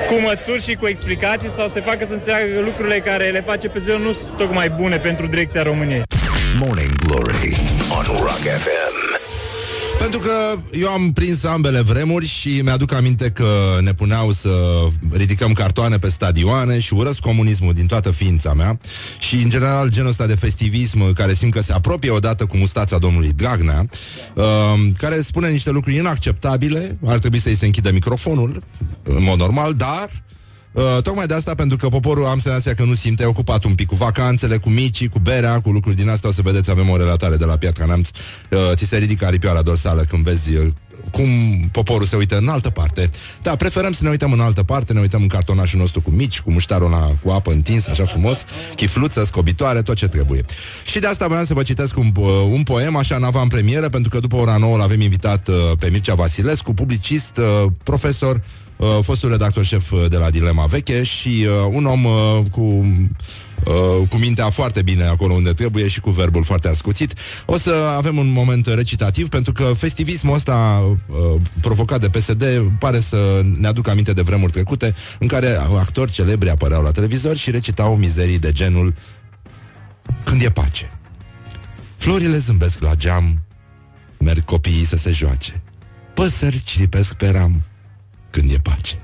cu măsuri și cu explicații sau se facă să înțeleagă lucrurile care le face pe ziua nu sunt tocmai bune pentru direcția României. Morning Glory on Rock FM. Pentru că eu am prins ambele vremuri și mi-aduc aminte că ne puneau să ridicăm cartoane pe stadioane și urăsc comunismul din toată ființa mea. Și, în general, genul ăsta de festivism care simt că se apropie odată cu mustața domnului Dragnea, uh, care spune niște lucruri inacceptabile, ar trebui să-i se închidă microfonul, în mod normal, dar Uh, tocmai de asta, pentru că poporul am senzația că nu simte ocupat un pic cu vacanțele, cu micii, cu berea, cu lucruri din asta. O să vedeți, avem o relatare de la Piatra Neamț. Uh, ți se ridică aripioara dorsală când vezi uh, cum poporul se uită în altă parte. Da, preferăm să ne uităm în altă parte, ne uităm în cartonașul nostru cu mici, cu muștarul la, cu apă întins, așa frumos, chifluță, scobitoare, tot ce trebuie. Și de asta vreau să vă citesc un, uh, un poem, așa în avantpremieră, pentru că după ora 9 l-avem invitat uh, pe Mircea Vasilescu, publicist, uh, profesor, uh, fostul redactor șef uh, de la Dilema Veche și uh, un om uh, cu uh, cu mintea foarte bine acolo unde trebuie și cu verbul foarte ascuțit. O să avem un moment recitativ pentru că festivismul ăsta uh, provocat de PSD pare să ne aducă aminte de vremuri trecute în care actori celebri apăreau la televizor și recitau mizerii de genul Când e pace. Florile zâmbesc la geam, merg copiii să se joace. Păsări cilipesc pe ram, când e pace.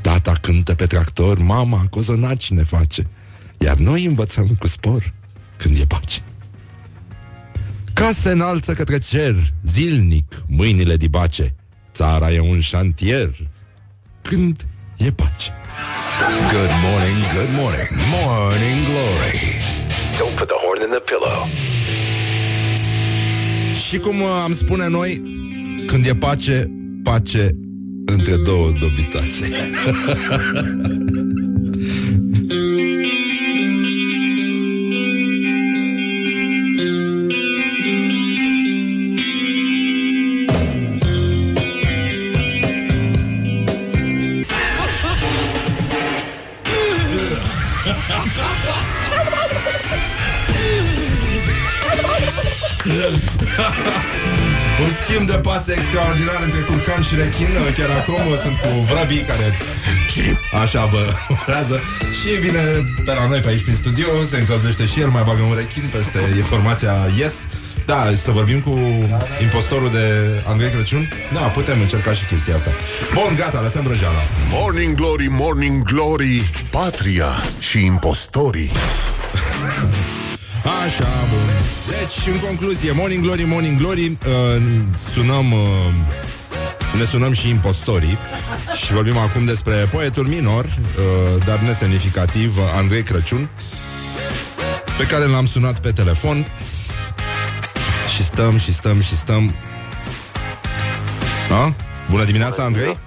Tata cântă pe tractor, mama cozonaci ne face, iar noi învățăm cu spor când e pace. Ca se înalță către cer, zilnic, mâinile dibace, țara e un șantier când e pace. Good morning, good morning, morning glory. Don't put the horn in the pillow. Și cum uh, am spune noi, când e pace, pace între două dobitace. schimb de pase extraordinar între curcan și rechin Chiar acum sunt cu vrăbii care Așa vă urează Și vine pe la noi pe aici prin studio Se încălzește și el, mai bagă un rechin Peste informația Yes da, să vorbim cu impostorul de Andrei Crăciun? Da, putem încerca și chestia asta. Bun, gata, lăsăm vrăjeala. Morning Glory, Morning Glory, patria și impostorii. Așa, bun. Deci, în concluzie, Morning Glory, Morning Glory, uh, sunăm... Uh, ne sunăm și impostorii și vorbim acum despre poetul minor, uh, dar nesemnificativ, Andrei Crăciun, pe care l-am sunat pe telefon și stăm și stăm și stăm. A? Bună dimineața, Andrei!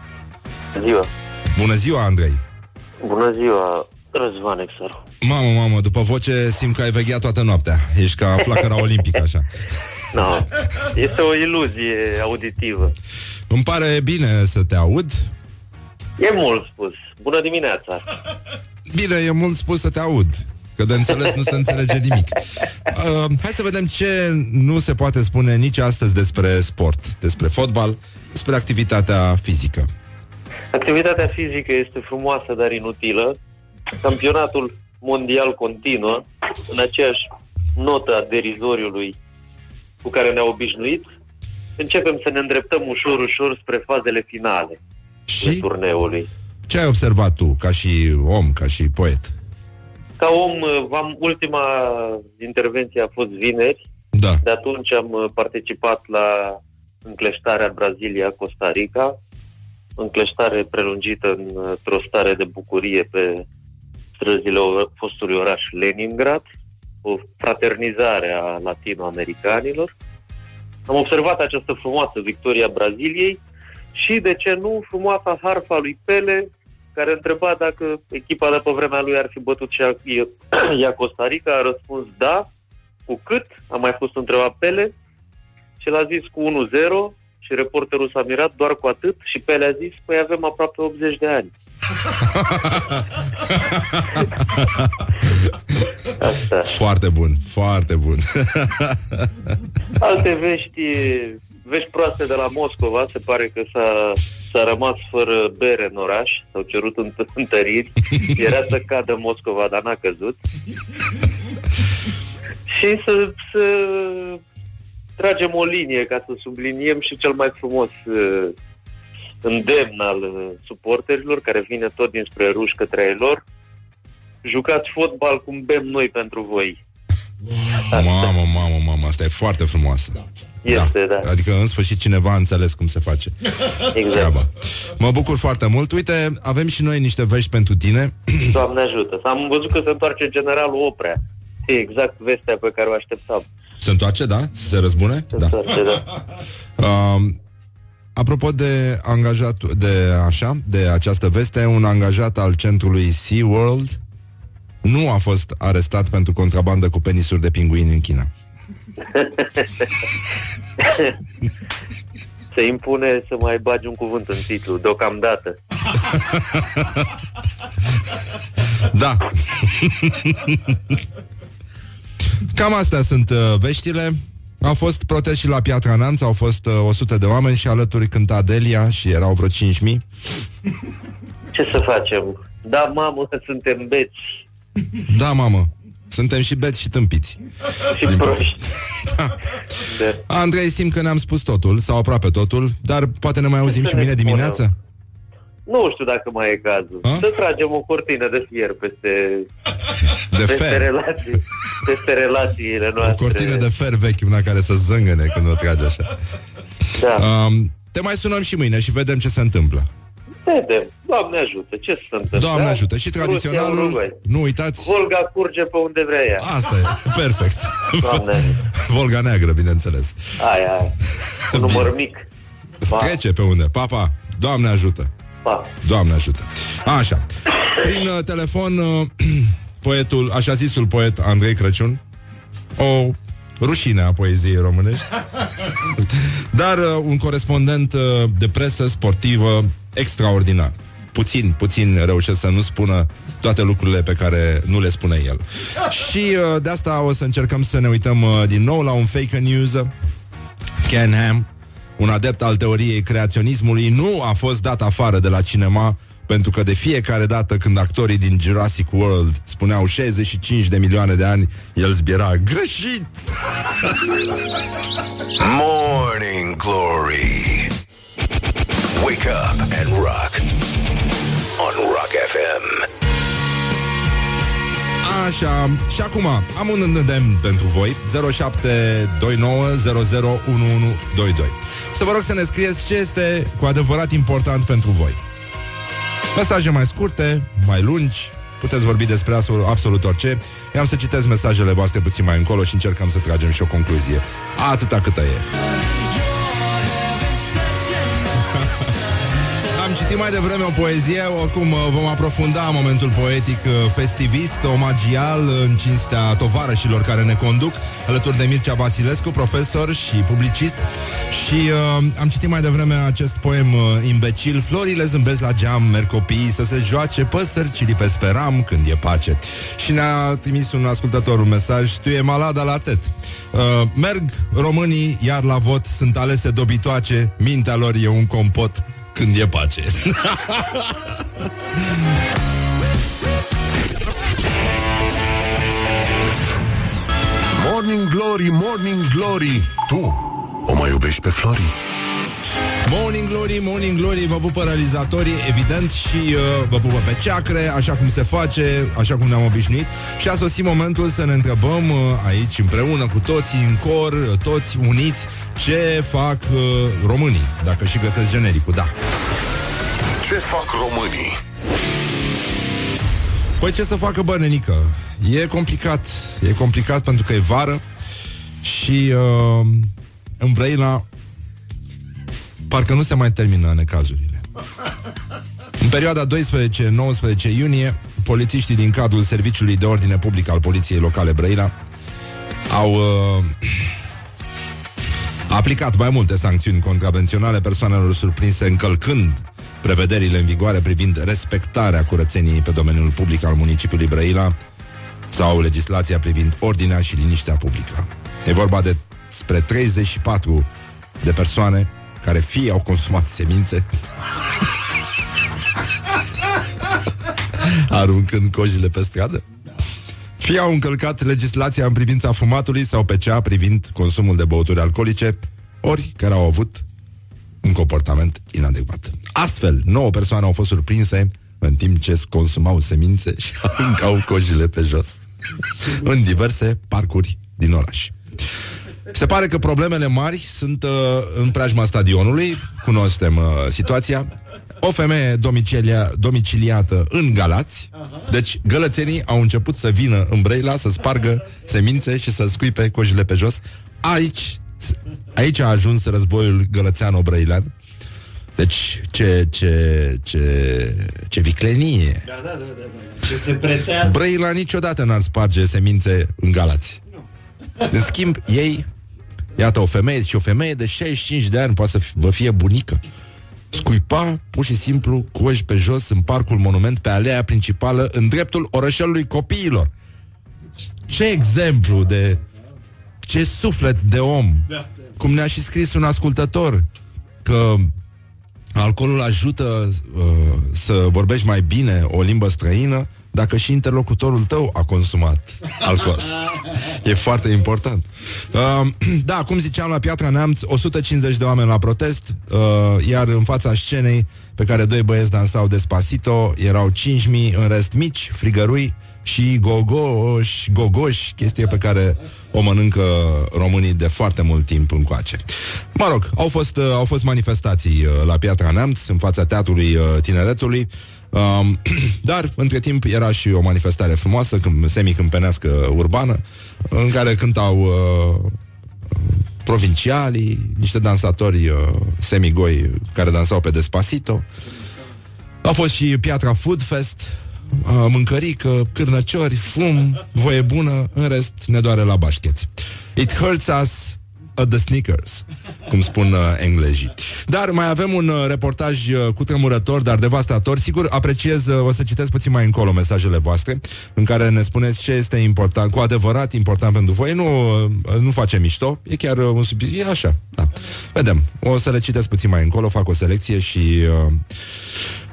Ziua. Bună ziua, Andrei! Bună ziua, Răzvan Exaru. Mamă, mamă, după voce simt că ai vegheat toată noaptea. Ești ca flacăra olimpică, așa. No, este o iluzie auditivă. Îmi pare bine să te aud. E mult spus. Bună dimineața. Bine, e mult spus să te aud. Că de înțeles nu se înțelege nimic. Uh, hai să vedem ce nu se poate spune nici astăzi despre sport, despre fotbal, despre activitatea fizică. Activitatea fizică este frumoasă, dar inutilă. Campionatul mondial continuă în aceeași notă a derizoriului cu care ne-a obișnuit. Începem să ne îndreptăm ușor, ușor spre fazele finale Și turneului. ce ai observat tu, ca și om, ca și poet? Ca om, v-am, ultima intervenție a fost vineri. Da. De atunci am uh, participat la încleștarea Brazilia-Costa Rica, încleștare prelungită într-o stare de bucurie pe străzile o- fostului oraș Leningrad, o fraternizare a latinoamericanilor. am observat această frumoasă victoria Braziliei și, de ce nu, frumoasa harfa lui Pele, care întreba dacă echipa de pe vremea lui ar fi bătut și ea, ea Costa Rica, a răspuns da, cu cât, a mai fost întrebat Pele, și l-a zis cu 1-0 și reporterul s-a mirat doar cu atât și Pele a zis, păi avem aproape 80 de ani. Asta. Foarte bun, foarte bun. Alte vești, vești proaste de la Moscova, se pare că s-a, s-a rămas fără bere în oraș, s-au cerut înt- întăriri, era să cadă Moscova, dar n-a căzut. Și să, să tragem o linie ca să subliniem și cel mai frumos uh, îndemn al uh, suporterilor care vine tot dinspre ruși către ei lor. Jucați fotbal cum bem noi pentru voi. Mamă, mamă, mamă, asta e foarte frumoasă. Este, da. Adică în sfârșit cineva a înțeles cum se face Exact. treaba. Mă bucur foarte mult. Uite, avem și noi niște vești pentru tine. Doamne ajută. Am văzut că se întoarce generalul Oprea. E exact vestea pe care o așteptam. Se întoarce, da? Se răzbune? Se Da. întoarce, da. Um, apropo de angajat, de așa, de această veste, un angajat al centrului SeaWorld nu a fost arestat pentru contrabandă cu penisuri de pinguini în China. Se impune să mai bagi un cuvânt în titlu, deocamdată. Da. Cam astea sunt uh, veștile. Au fost protest și la Piatra Neamț, au fost uh, 100 de oameni și alături cânta Delia și erau vreo 5.000. Ce să facem? Da, mamă, suntem beți Da, mamă, suntem și beți și tâmpiți. și Din proști. Da. Andrei, simt că ne-am spus totul, sau aproape totul, dar poate ne mai auzim să și ne mine spunem? dimineață? Nu știu dacă mai e cazul. A? Să tragem o cortină de fier peste, De peste, fer. relații, peste relațiile O noastre. cortină de fer vechi, una care să zângăne când o trage așa. Da. Um, te mai sunăm și mâine și vedem ce se întâmplă. Vedem. Doamne ajută. Ce se întâmplă? Doamne da? ajută. Și Rusia, tradiționalul, Uruguay. nu uitați, Volga curge pe unde vrea ea. asta e, perfect. Doamne. Volga neagră, bineînțeles. Aia, aia. Un număr mic. Pa. Trece pe unde? Papa, Doamne ajută. Pa. Doamne ajută. Așa. Prin uh, telefon, uh, poetul, așa zisul poet Andrei Crăciun, o rușine a poeziei românești, dar uh, un corespondent uh, de presă sportivă extraordinar. Puțin, puțin reușesc să nu spună toate lucrurile pe care nu le spune el. Și uh, de asta o să încercăm să ne uităm uh, din nou la un fake news. Ken Ham, un adept al teoriei creaționismului, nu a fost dat afară de la cinema pentru că de fiecare dată când actorii din Jurassic World spuneau 65 de milioane de ani, el zbiera greșit. Morning Glory. Wake up and rock. On Rock FM. Așa, și acum am un îndemn pentru voi 0729001122 Să vă rog să ne scrieți ce este cu adevărat important pentru voi. Mesaje mai scurte, mai lungi Puteți vorbi despre absolut, absolut orice. Eu am să citesc mesajele voastre puțin mai încolo Și încercăm să tragem și o concluzie. Atâta câtă e Am citit mai devreme o poezie, oricum uh, vom aprofunda momentul poetic uh, festivist, omagial, uh, în cinstea tovarășilor care ne conduc, alături de Mircea Vasilescu, profesor și publicist. Și uh, am citit mai devreme acest poem uh, imbecil, Florile zâmbesc la geam, merg copiii să se joace, păsări cilipesc pe ram când e pace. Și ne-a trimis un ascultător un mesaj, tu e malada la tet. Uh, merg românii, iar la vot sunt alese dobitoace, mintea lor e un compot când e pace. Morning Glory, Morning Glory Tu o mai iubești pe Flori? Morning Glory, Morning Glory, vă pupă realizatorii, evident, și uh, vă pupă pe ceacre, așa cum se face, așa cum ne-am obișnuit. Și a sosit momentul să ne întrebăm uh, aici, împreună cu toții, în cor, uh, toți uniți, ce fac uh, românii, dacă și găsesc genericul, da. Ce fac românii? Păi ce să facă bănenică? E complicat, e complicat pentru că e vară și uh, în Brăila parcă nu se mai termină necazurile. În perioada 12-19 iunie, polițiștii din cadrul Serviciului de Ordine Public al Poliției Locale Brăila au uh, aplicat mai multe sancțiuni contravenționale persoanelor surprinse încălcând prevederile în vigoare privind respectarea curățeniei pe domeniul public al municipiului Brăila sau legislația privind ordinea și liniștea publică. E vorba de spre 34 de persoane care fie au consumat semințe aruncând cojile pe stradă, fie au încălcat legislația în privința fumatului sau pe cea privind consumul de băuturi alcoolice, ori care au avut un comportament inadecvat. Astfel, nouă persoane au fost surprinse în timp ce consumau semințe și aruncau cojile pe jos în diverse parcuri din oraș. Se pare că problemele mari sunt uh, în preajma stadionului, cunoaștem uh, situația, o femeie domicilia, domiciliată în Galați, deci gălățenii au început să vină în Brăila să spargă semințe și să scuipe cojile pe jos. Aici, aici a ajuns războiul gălățean-obrăilean. Deci, ce, ce, ce, ce viclenie. Da, da, da, da, da. Ce se pretează. Brăila niciodată n-ar sparge semințe în Galați. În schimb, ei, iată o femeie, și o femeie de 65 de ani poate să vă fie bunică. Scuipa pur și simplu coși pe jos în parcul monument pe alea principală în dreptul orășelului copiilor. Ce exemplu de ce suflet de om. Cum ne-a și scris un ascultător că alcoolul ajută uh, să vorbești mai bine o limbă străină dacă și interlocutorul tău a consumat alcool. E foarte important. Uh, da, cum ziceam la Piatra Neamț, 150 de oameni la protest, uh, iar în fața scenei pe care doi băieți dansau despacito, erau 5.000 în rest mici, frigărui și gogoși, gogoși, chestie pe care o mănâncă românii de foarte mult timp încoace. Mă rog, au fost, uh, au fost manifestații uh, la Piatra Neamț, în fața Teatrului uh, Tineretului, Um, dar, între timp, era și o manifestare frumoasă, când, semi-câmpenească urbană, în care cântau uh, provincialii, niște dansatori uh, semigoi care dansau pe Despacito. A fost și Piatra Food Fest, uh, mâncărică, cârnăciori, fum, voie bună, în rest ne doare la bașcheți. It hurts us at the sneakers, cum spun uh, englezii. Dar mai avem un uh, reportaj uh, cu tremurător, dar devastator. Sigur, apreciez, uh, o să citesc puțin mai încolo mesajele voastre, în care ne spuneți ce este important, cu adevărat important pentru voi. Nu, uh, nu face mișto, e chiar uh, un subiect, e așa. Da. Vedem, o să le citesc puțin mai încolo, fac o selecție și... Uh,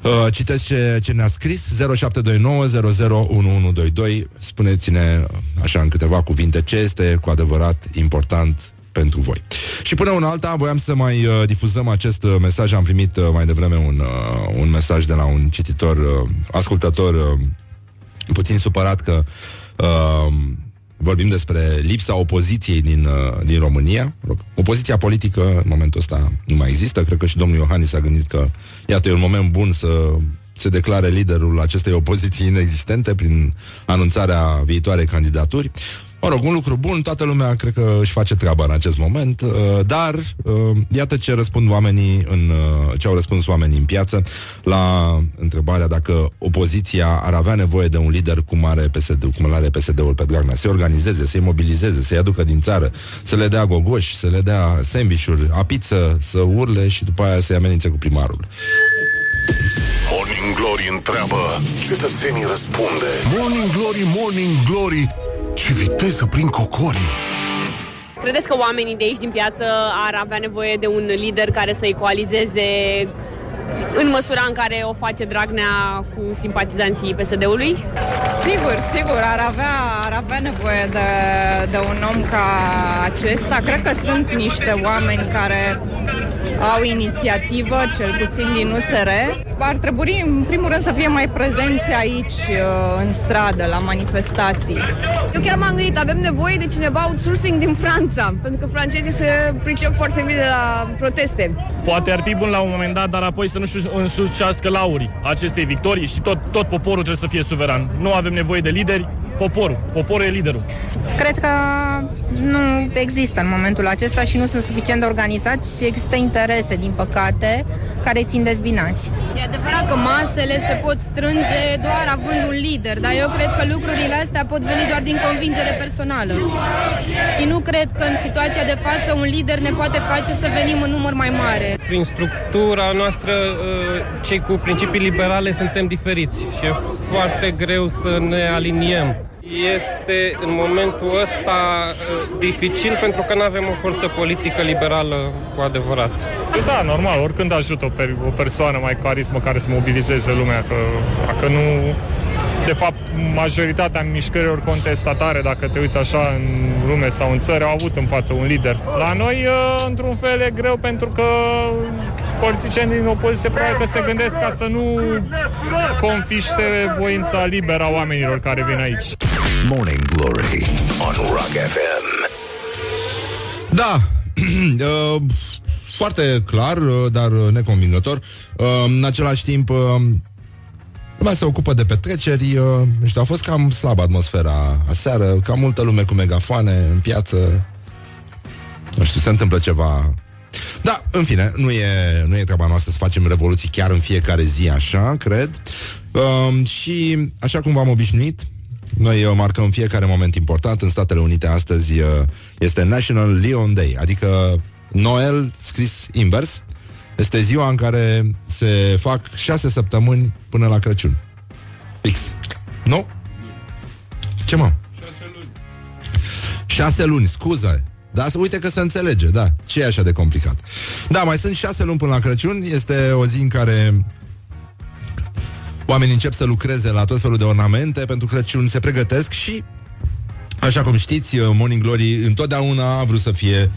Uh, citesc ce, ce ne-a scris 0729 Spuneți-ne uh, așa în câteva cuvinte ce este cu adevărat important pentru voi. Și până una alta voiam să mai uh, difuzăm acest uh, mesaj. Am primit uh, mai devreme un, uh, un mesaj de la un cititor, uh, ascultător uh, puțin supărat că uh, vorbim despre lipsa opoziției din, uh, din România. Opoziția politică în momentul ăsta nu mai există. Cred că și domnul Iohannis s-a gândit că iată e un moment bun să se declare liderul acestei opoziții inexistente prin anunțarea viitoarei candidaturi. Mă rog, un lucru bun, toată lumea cred că își face treaba în acest moment, uh, dar uh, iată ce răspund oamenii în, uh, ce au răspuns oamenii în piață la întrebarea dacă opoziția ar avea nevoie de un lider cum are PSD, cum are PSD-ul pe Dragnea, să organizeze, să-i mobilizeze, să-i aducă din țară, să le dea gogoși, să le dea sandvișuri, apiță, să urle și după aia să-i amenințe cu primarul. Morning Glory întreabă, cetățenii răspunde. Morning Glory, Morning Glory, ce viteză prin cocorii. Credeți că oamenii de aici din piață ar avea nevoie de un lider care să-i coalizeze în măsura în care o face Dragnea cu simpatizanții PSD-ului? Sigur, sigur, ar avea, ar avea nevoie de, de un om ca acesta. Cred că sunt niște oameni care au inițiativă, cel puțin din USR. Ar trebui, în primul rând, să fie mai prezenți aici, uh, în stradă, la manifestații. Eu chiar m-am gândit, avem nevoie de cineva outsourcing din Franța, pentru că francezii se pricep foarte bine la proteste. Poate ar fi bun la un moment dat, dar apoi să nu-și însușească laurii acestei victorii și tot, tot poporul trebuie să fie suveran. Nu avem nevoie de lideri, poporul. Poporul e liderul. Cred că nu există în momentul acesta și nu sunt suficient de organizați și există interese, din păcate, care țin dezbinați. E adevărat că masele se pot strânge doar având un lider, dar eu cred că lucrurile astea pot veni doar din convingere personală. Și nu cred că în situația de față un lider ne poate face să venim în număr mai mare. Prin structura noastră, uh, cei cu principii liberale suntem diferiți și e foarte greu să ne aliniem. Este în momentul ăsta uh, dificil pentru că nu avem o forță politică liberală cu adevărat. Da, normal, oricând ajută o, per- o persoană mai carismă care să mobilizeze lumea, că dacă nu... De fapt, majoritatea mișcărilor contestatare, dacă te uiți așa în lume sau în țări, au avut în față un lider. La noi, uh, într-un fel, e greu pentru că politicienii din opoziție probabil că se gândesc ca să nu confiște voința liberă a oamenilor care vin aici. Morning Glory on Rock FM. Da, uh, foarte clar, uh, dar uh, neconvingător. Uh, În același timp, uh, lumea se ocupă de petreceri. uh, Nu știu, a fost cam slabă atmosfera aseară, cam multă lume cu megafoane în piață. Nu știu, se întâmplă ceva da, în fine, nu e, nu e treaba noastră să facem revoluții chiar în fiecare zi așa, cred. Um, și așa cum v-am obișnuit, noi uh, marcăm fiecare moment important. În Statele Unite astăzi uh, este National Leon Day, adică Noel scris invers. Este ziua în care se fac șase săptămâni până la Crăciun. Fix. Nu? Ce mă? Șase luni, scuză. Da, să uite că se înțelege, da. Ce e așa de complicat? Da, mai sunt șase luni până la Crăciun. Este o zi în care oamenii încep să lucreze la tot felul de ornamente pentru Crăciun, se pregătesc și, așa cum știți, Morning Glory întotdeauna a vrut să fie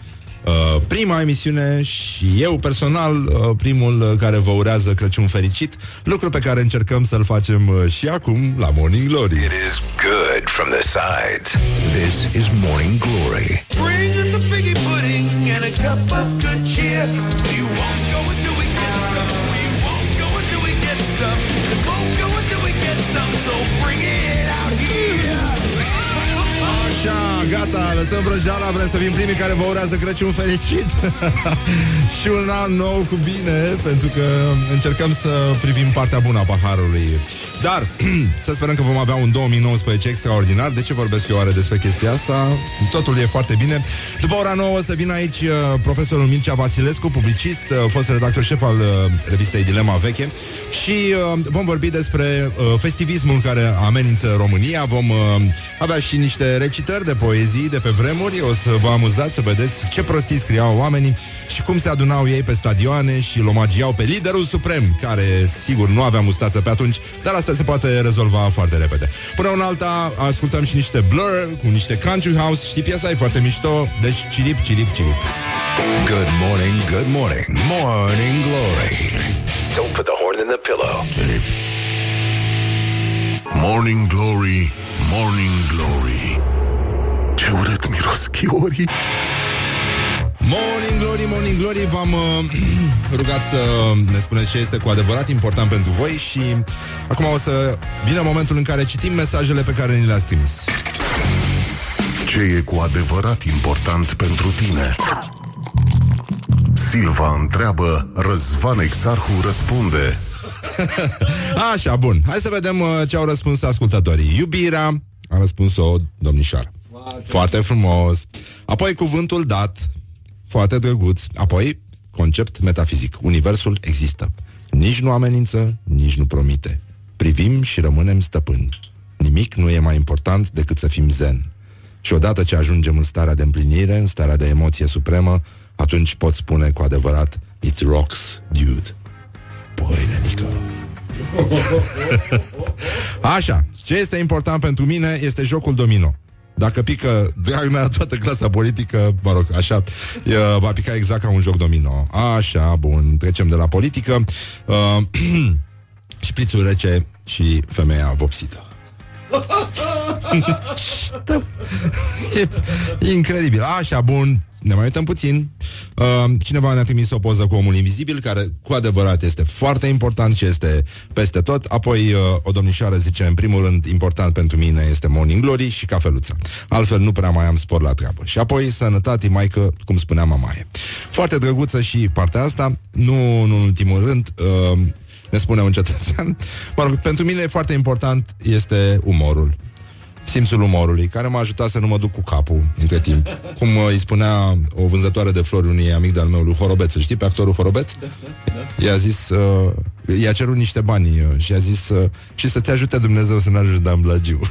uh, prima emisiune și eu personal uh, primul uh, care vă urează Crăciun fericit, lucru pe care încercăm să-l facem uh, și acum la Morning Glory. It is good from the sides. This is Morning Glory. Bring us a figgy pudding and a cup of good cheer. Gata, lăsăm vrăjeala, vrem să fim primii care vă urează Crăciun fericit și un an nou cu bine, pentru că încercăm să privim partea bună a paharului. Dar să sperăm că vom avea un 2019 extraordinar. De ce vorbesc eu oare despre chestia asta? Totul e foarte bine. După ora 9 să vină aici uh, profesorul Mircea Vasilescu, publicist, uh, fost redactor șef al uh, revistei Dilema Veche și uh, vom vorbi despre uh, festivismul care amenință România. Vom uh, avea și niște recitări de poezii de pe vremuri. O să vă amuzați să vedeți ce prostii scriau oamenii și cum se adunau ei pe stadioane și îl omagiau pe liderul suprem, care sigur nu avea mustață pe atunci, dar asta se poate rezolva foarte repede. Până în alta ascultăm și niște Blur cu niște Country House. Știi piesa? E foarte mișto. Deci cirip, cirip, cirip. Good morning, good morning, Morning Glory. Don't put the horn in the pillow. Morning Glory, Morning Glory Ce urât miros chiorii Morning Glory, Morning Glory V-am uh, rugat să ne spuneți ce este cu adevărat important pentru voi Și acum o să vină momentul în care citim mesajele pe care ni le-ați trimis Ce e cu adevărat important pentru tine? Silva întreabă, Răzvan Exarhu răspunde Așa, bun. Hai să vedem uh, ce au răspuns ascultătorii. Iubirea, a răspuns-o domnișoară. Foarte frumos. Apoi cuvântul dat, foarte drăguț. Apoi concept metafizic. Universul există. Nici nu amenință, nici nu promite. Privim și rămânem stăpâni. Nimic nu e mai important decât să fim zen. Și odată ce ajungem în starea de împlinire, în starea de emoție supremă, atunci pot spune cu adevărat It rocks, dude. Păi, nenică. Așa, ce este important pentru mine este jocul domino. Dacă pică Dragnea, toată clasa politică, mă rog, așa, e, va pica exact ca un joc domino. Așa, bun, trecem de la politică. Uh, șprițul rece și femeia vopsită. e, e incredibil. Așa, bun, ne mai uităm puțin. Uh, cineva ne-a trimis o poză cu omul invizibil, care cu adevărat este foarte important și este peste tot. Apoi uh, o domnișoară zice, în primul rând, important pentru mine este Morning Glory și cafeluța. Altfel nu prea mai am spor la treabă. Și apoi sănătate, maică, cum spunea mamaie. Foarte drăguță și partea asta, nu, nu în ultimul rând, uh, ne spune un cetățean. Mă rog, pentru mine foarte important este umorul simțul umorului, care m-a ajutat să nu mă duc cu capul între timp. Cum uh, îi spunea o vânzătoare de flori unui amic de-al meu, lui Horobeț, îl știi pe actorul Horobeț? I-a zis, uh, i-a cerut niște bani uh, și a zis uh, și să-ți ajute Dumnezeu să n-ajungi de amblagiu.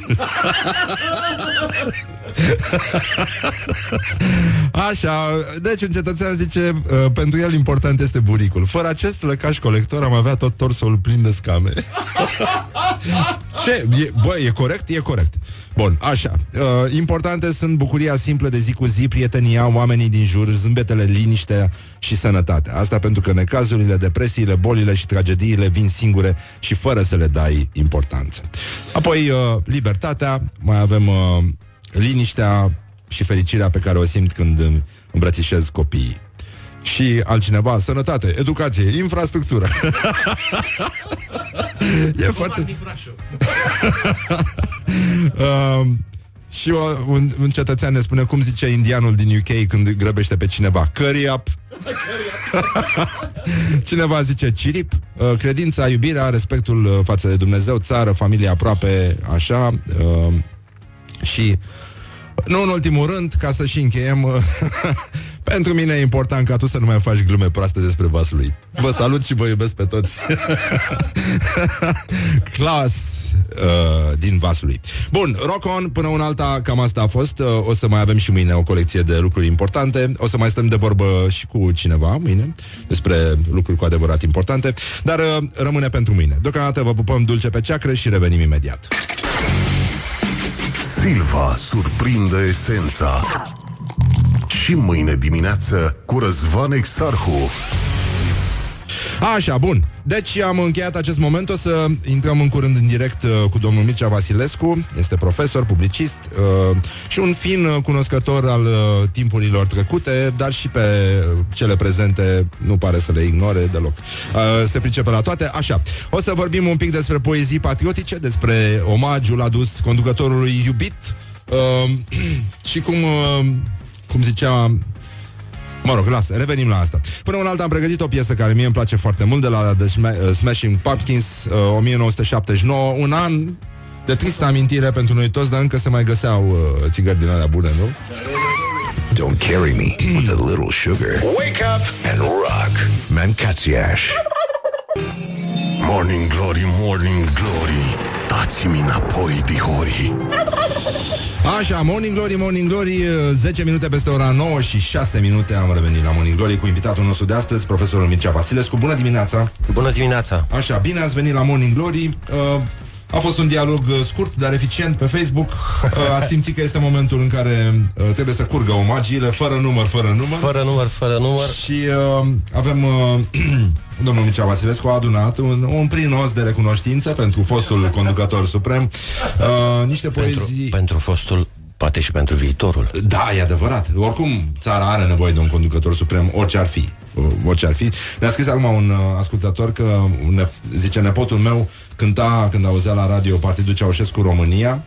Așa, deci un cetățean zice, uh, pentru el important este buricul. Fără acest lăcaș colector am avea tot torsul plin de scame. Ce? E, bă, e corect? E corect. Bun, așa. Uh, importante sunt bucuria simplă de zi cu zi, prietenia, oamenii din jur, zâmbetele, liniștea și sănătatea. Asta pentru că necazurile, depresiile, bolile și tragediile vin singure și fără să le dai importanță. Apoi, uh, libertatea, mai avem uh, liniștea și fericirea pe care o simt când îmi îmbrățișez copiii. Și altcineva, sănătate, educație, infrastructură. e foarte... uh, și o, un, un cetățean ne spune cum zice indianul din UK când grăbește pe cineva. Curry up. Cineva zice cirip, uh, credința, iubirea, respectul uh, față de Dumnezeu, țară, familie aproape, așa. Uh, și nu în ultimul rând, ca să și încheiem, pentru mine e important ca tu să nu mai faci glume proaste despre vasul lui. Vă salut și vă iubesc pe toți. Clas uh, din vasului. Bun, rock on, până un alta, cam asta a fost. Uh, o să mai avem și mâine o colecție de lucruri importante. O să mai stăm de vorbă și cu cineva mâine despre lucruri cu adevărat importante. Dar uh, rămâne pentru mâine. Deocamdată vă pupăm dulce pe ceacră și revenim imediat. Silva surprinde esența. Și mâine dimineață cu Răzvan Exarhu. Așa, bun. Deci am încheiat acest moment. O să intrăm în curând în direct uh, cu domnul Mircea Vasilescu. Este profesor, publicist uh, și un fin uh, cunoscător al uh, timpurilor trecute, dar și pe cele prezente nu pare să le ignore deloc. Uh, se pricepe la toate. Așa. O să vorbim un pic despre poezii patriotice, despre omagiul adus conducătorului iubit uh, și cum, uh, cum zicea Mă rog, lasă, revenim la asta. Până un alta am pregătit o piesă care mie îmi place foarte mult de la The Sma- uh, Smashing Pumpkins, uh, 1979, un an de tristă amintire pentru noi toți, dar încă se mai găseau uh, țigări din alea bune, nu? Don't carry me with a little sugar. Wake up and rock. Mancațiaș. Morning Glory, Morning Glory, dați-mi înapoi, dihori. Așa, Morning Glory, Morning Glory, uh, 10 minute peste ora 9 și 6 minute am revenit la Morning Glory cu invitatul nostru de astăzi, profesorul Mircea Vasilescu. Bună dimineața! Bună dimineața! Așa, bine ați venit la Morning Glory. Uh, a fost un dialog uh, scurt, dar eficient pe Facebook. Uh, ați simțit că este momentul în care uh, trebuie să curgă omagiile, fără număr, fără număr. Fără număr, fără număr. Și uh, avem uh, domnul Mircea Vasilescu a adunat un, un prinos de recunoștință pentru fostul conducător suprem. Uh, niște poezii... Pentru, pentru fostul, poate și pentru viitorul. Da, e adevărat. Oricum, țara are nevoie de un conducător suprem, orice ar fi. Uh, Orice ar fi. Ne-a scris acum un uh, ascultător că, ne, zice, nepotul meu cânta, când auzea la radio Partidul Ceaușescu România,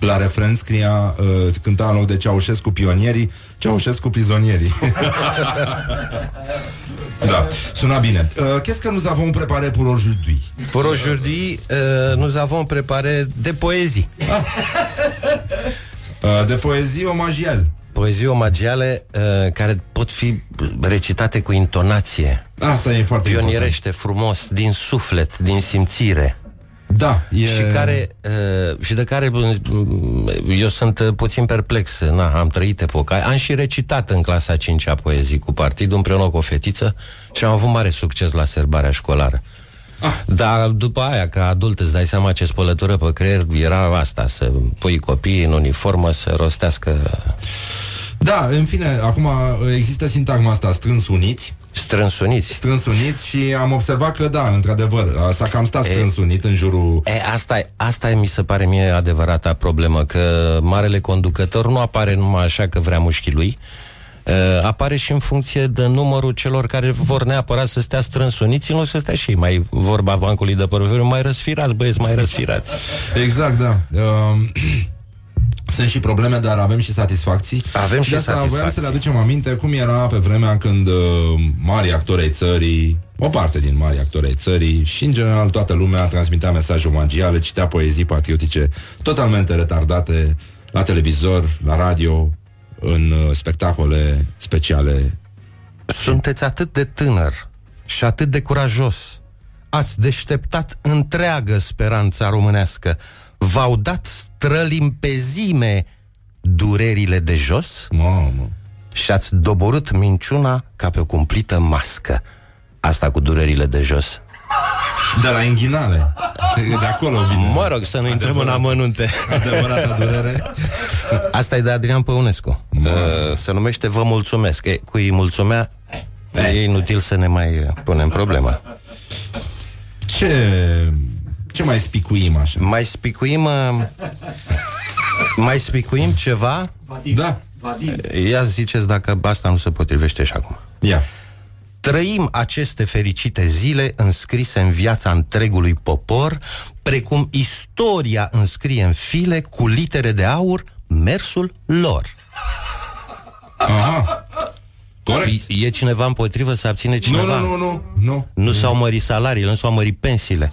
la refren scria, uh, cânta în loc de Ceaușescu pionierii, Ceaușescu prizonierii. da, suna bine. Uh, Qu'est-ce que nous avons préparé pour aujourd'hui? Pour aujourd'hui, euh, nous avons préparé des poézies. Uh, de poezie omagial. Poezii omagiale uh, care pot fi recitate cu intonație. Asta e foarte Pionierește frumos, din suflet, din simțire. Da, e... Și care uh, și de care mm, eu sunt uh, puțin perplex. Na, am trăit epoca. Am și recitat în clasa 5 a poezii cu partidul împreună cu o fetiță și am avut mare succes la serbarea școlară. Ah. Dar după aia, ca adult, îți dai seama ce spălătură pe creier era asta, să pui copiii în uniformă să rostească... Da, în fine, acum există sintagma asta, strâns uniți. Strâns uniți. Strâns uniți și am observat că da, într-adevăr, s-a cam stat strâns unit în jurul... E, asta, asta mi se pare mie adevărata problemă, că marele conducător nu apare numai așa că vrea mușchii lui, uh, apare și în funcție de numărul celor care vor neapărat să stea strâns uniți, nu să stea și ei mai vorba bancului de părăveri, mai răsfirați, băieți, mai răsfirați. Exact, da. Uh, sunt și probleme, dar avem și satisfacții. Avem și de asta satisfacții. voiam să le aducem aminte cum era pe vremea când uh, mari actori ai țării, o parte din mari actori ai țării și, în general, toată lumea transmitea mesaje omagiale, citea poezii patriotice totalmente retardate la televizor, la radio, în uh, spectacole speciale. Sunteți atât de tânăr și atât de curajos. Ați deșteptat întreagă speranța românească. V-au dat strălimpezime durerile de jos Mamă. și ați doborât minciuna ca pe o cumplită mască. Asta cu durerile de jos. De la inghinale. De acolo vine. Mă rog, să nu intrăm în Adevărat. amănunte. Adevărata durere. Asta e de Adrian Păunescu. Uh, Se numește Vă mulțumesc. E, cu îi mulțumea, e inutil să ne mai uh, punem problema. Ce, ce mai spicuim așa? Mai spicuim uh, Mai spicuim ceva? Da. Ia ziceți dacă asta nu se potrivește și acum. Ia. Trăim aceste fericite zile înscrise în viața întregului popor, precum istoria înscrie în file cu litere de aur mersul lor. Aha. Corect. E, e cineva împotrivă să abține cineva? Nu, nu, nu, nu. Nu s-au mărit salariile, nu s-au mărit pensiile.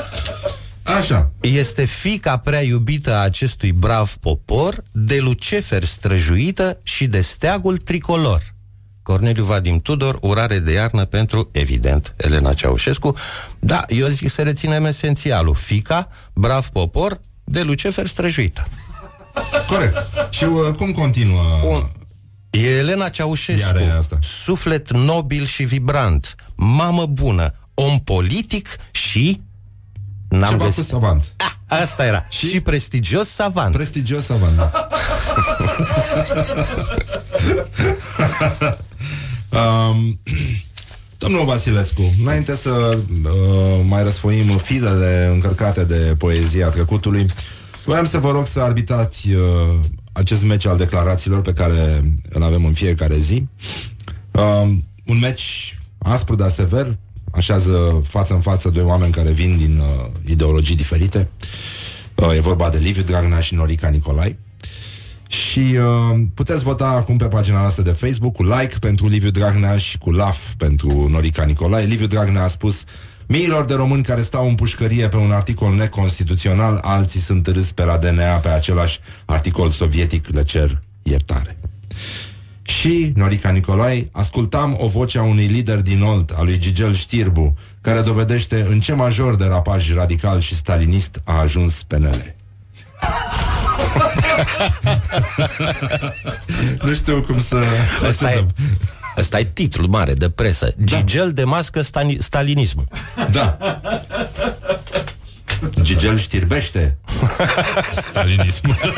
Așa. Este fica prea iubită a acestui brav popor, de Lucefer străjuită și de steagul tricolor. Corneliu Vadim Tudor, urare de iarnă pentru, evident, Elena Ceaușescu. Da, eu zic să reținem esențialul. Fica, brav popor, de Lucefer străjuită. Corect. Și uh, cum continuă? Un, E Elena Ceaușescu, Iar e asta. suflet nobil și vibrant, mamă bună, om politic și... N-am Ceva găsit. cu savant. Ah, asta era. Și, și prestigios savant. Prestigios savant, da. um, domnul Vasilescu, înainte să uh, mai răsfoim filele încărcate de poezia trecutului, voiam să vă rog să arbitrați uh, acest meci al declarațiilor pe care îl avem în fiecare zi. Uh, un meci aspru, dar sever, așează față în față doi oameni care vin din uh, ideologii diferite. Uh, e vorba de Liviu Dragnea și Norica Nicolai. Și uh, puteți vota acum pe pagina noastră de Facebook cu like pentru Liviu Dragnea și cu laf pentru Norica Nicolai. Liviu Dragnea a spus Miilor de români care stau în pușcărie pe un articol neconstituțional, alții sunt râs pe la DNA pe același articol sovietic, le cer iertare. Și, Norica Nicolai, ascultam o voce a unui lider din Olt, a lui Gigel Știrbu, care dovedește în ce major de rapaj radical și stalinist a ajuns PNL. nu știu cum să Ăsta e, ăsta e titlul mare de presă. Da. Gigel de mască stani, stalinismul. Da. Gigel știrbește. Stalinismul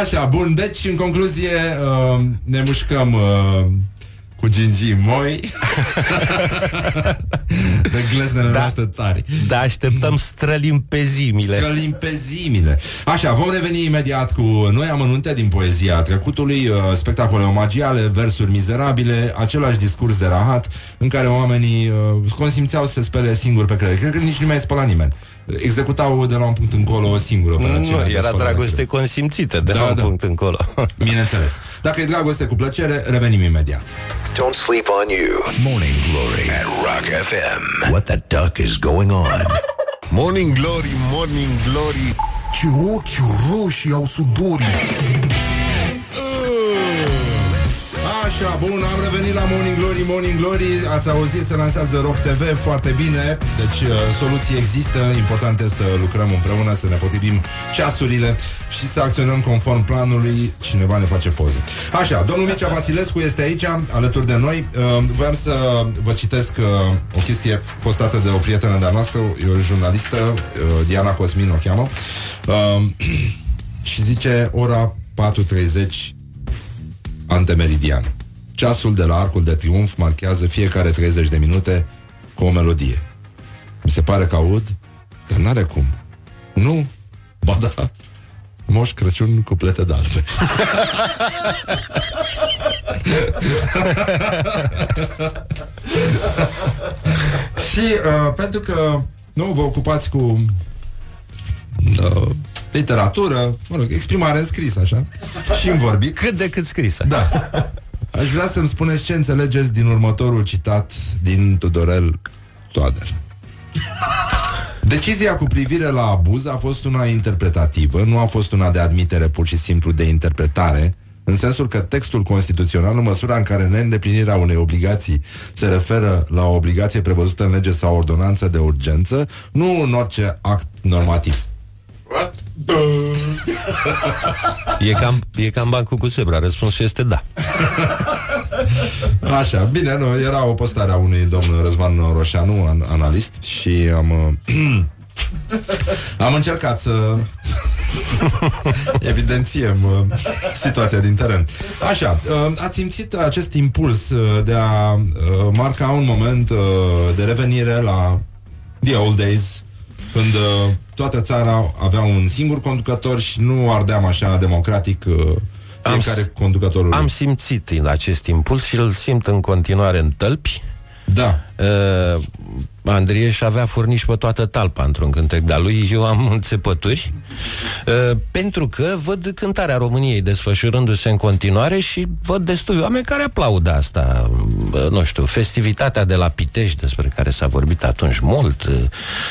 Așa, bun, deci în concluzie uh, Ne mușcăm uh, Cu gingii moi De gleznele da. noastre tari Da, așteptăm strălimpezimile. Strălimpezimile Așa, vom reveni imediat cu noi amănunte din poezia trecutului uh, Spectacole omagiale, versuri mizerabile Același discurs de rahat În care oamenii uh, consimțeau să se spele singuri pe creier Cred că nici nu mai spăla nimeni Executau de la un punct încolo o singură operațiune Nu, de era spălare de dragoste creier. consimțită de Da, la un da. punct încolo. Bineînțeles Dacă e dragoste cu plăcere, revenim imediat Don't sleep on you. Morning Glory at Rock FM. What the duck is going on? Morning Glory, Morning Glory Ce ochi roșii au sudorii Așa, bun, am revenit la Morning Glory, Morning Glory Ați auzit, se lansează Rock TV Foarte bine, deci uh, soluții există Important este să lucrăm împreună Să ne potrivim ceasurile Și să acționăm conform planului. Cineva ne face poze. Așa, domnul Mircea Vasilescu este aici Alături de noi. Uh, Vreau să vă citesc uh, o chestie Postată de o prietenă de-a noastră E o jurnalistă, uh, Diana Cosmin o cheamă uh, Și zice ora 4.30 antemeridian. Ceasul de la Arcul de Triunf marchează fiecare 30 de minute cu o melodie. Mi se pare că aud, dar n-are cum. Nu, ba da, Moș Crăciun cu plete d'albe. Și uh, pentru că nu vă ocupați cu uh, literatură, mă rog, exprimare în scris, așa, și în vorbit. Cât de cât scrisă. Da. Aș vrea să-mi spuneți ce înțelegeți din următorul citat din Tudorel Toader. Decizia cu privire la abuz a fost una interpretativă, nu a fost una de admitere pur și simplu de interpretare, în sensul că textul constituțional, în măsura în care neîndeplinirea unei obligații se referă la o obligație prevăzută în lege sau ordonanță de urgență, nu în orice act normativ. E cam, e cam bancul cu zebra. Răspunsul este da. Așa, bine, nu, era o postare a unui domn Răzvan Roșanu, an- analist, și am... uh, am încercat să evidențiem uh, situația din teren. Așa, uh, ați simțit acest impuls uh, de a uh, marca un moment uh, de revenire la the old days, când uh, toată țara avea un singur conducător și nu ardeam așa democratic uh, fiecare am, conducătorul. Am simțit în acest impuls și îl simt în continuare în tălpi. Da. Uh, Andrieș avea furniș pe toată talpa într-un cântec de-a lui, eu am înțepături, uh, pentru că văd cântarea României desfășurându-se în continuare și văd destui oameni care aplaudă asta. Uh, nu știu, festivitatea de la Pitești, despre care s-a vorbit atunci mult, uh,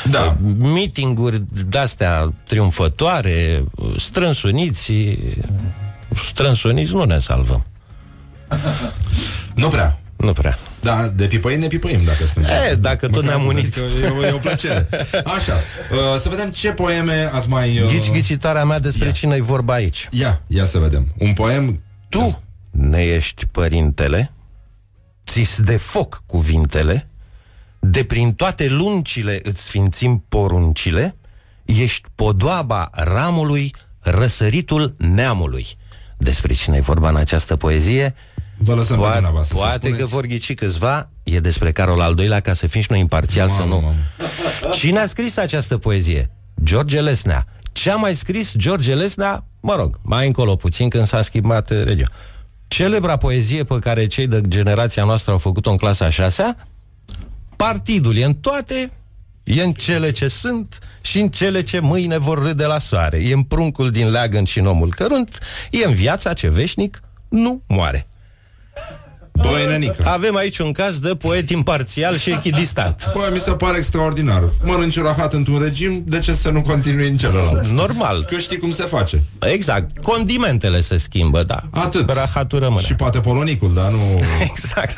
da. meeting-uri de-astea triumfătoare, uh, strânsuniți, strânsuniți nu ne salvăm. Nu prea. Nu prea. Da, de pipăim ne pipăim dacă suntem. E, dacă tot ne-am unit. Adică e, o, e o plăcere. Așa, uh, să vedem ce poeme ați mai... Uh... Ghici ghicitarea mea despre cine-i vorba aici. Ia, ia să vedem. Un poem... Tu ne ești părintele, ți de foc cuvintele, de prin toate luncile îți sfințim poruncile, ești podoaba ramului, răsăritul neamului. Despre cine e vorba în această poezie? Vă lăsăm pe poate, dumneavoastră să Poate spuneți. că vor ghici câțiva, e despre Carol al doilea, ca să fim și noi imparțial să nu. Cine a scris această poezie? George Lesnea. Ce a mai scris George Lesnea? Mă rog, mai încolo puțin când s-a schimbat uh, regia. Celebra poezie pe care cei de generația noastră au făcut-o în clasa a șasea, partidul e în toate, e în cele ce sunt și în cele ce mâine vor râde la soare. E în pruncul din leagăn și în omul cărunt, e în viața ce veșnic nu moare. Băi, nenică. Avem aici un caz de poet imparțial și echidistant. Băi, mi se pare extraordinar. Mănânci rahat într-un regim, de ce să nu continui în celălalt? Normal. Că știi cum se face. Exact. Condimentele se schimbă, da. Atât. Rahatul rămâne. Și poate polonicul, dar nu... Exact.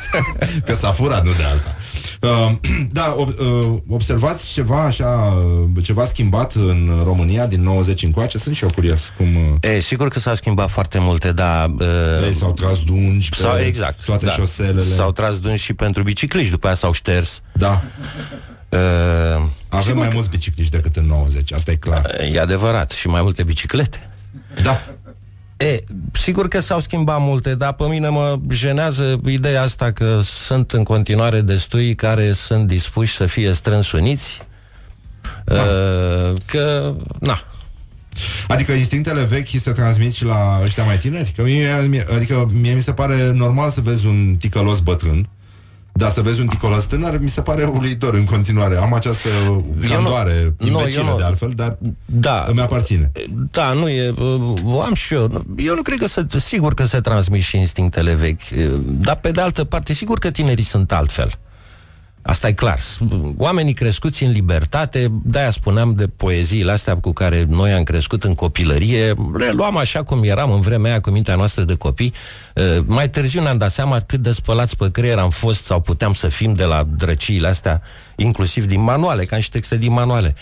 Că s-a furat, nu de alta. Uh, da, ob, uh, observați ceva așa, uh, ceva schimbat în România din 90 încoace? Sunt și eu curios cum... Uh, E, sigur că s-au schimbat foarte multe, dar... Uh, ei s-au tras dungi pe sau, exact, toate da. șoselele. S-au tras dungi și pentru bicicliști, după aia s-au șters. Da. Uh, Avem mai mulți bicicliști decât în 90, asta e clar. E adevărat, și mai multe biciclete. Da. E, sigur că s-au schimbat multe, dar pe mine mă jenează ideea asta că sunt în continuare destui care sunt dispuși să fie strâns uniți. Da. Uh, că, na, Adică instinctele vechi se transmit și la ăștia mai tineri? Că mie, mie, adică mie mi se pare normal să vezi un ticălos bătrân, dar să vezi un ticălos tânăr mi se pare uluitor în continuare. Am această candoare nu- imbecilă eu nu- de altfel, dar da. îmi aparține. Da, nu e, uh, o am și eu. Eu nu cred că se, sigur că se transmit și instinctele vechi, uh, dar pe de altă parte, sigur că tinerii sunt altfel. Asta e clar. Oamenii crescuți în libertate, de-aia spuneam de poeziile astea cu care noi am crescut în copilărie, le luam așa cum eram în vremea aia cu mintea noastră de copii. Uh, Mai târziu ne-am dat seama cât de spălați pe creier am fost sau puteam să fim de la drăciile astea, inclusiv din manuale, ca și texte din manuale.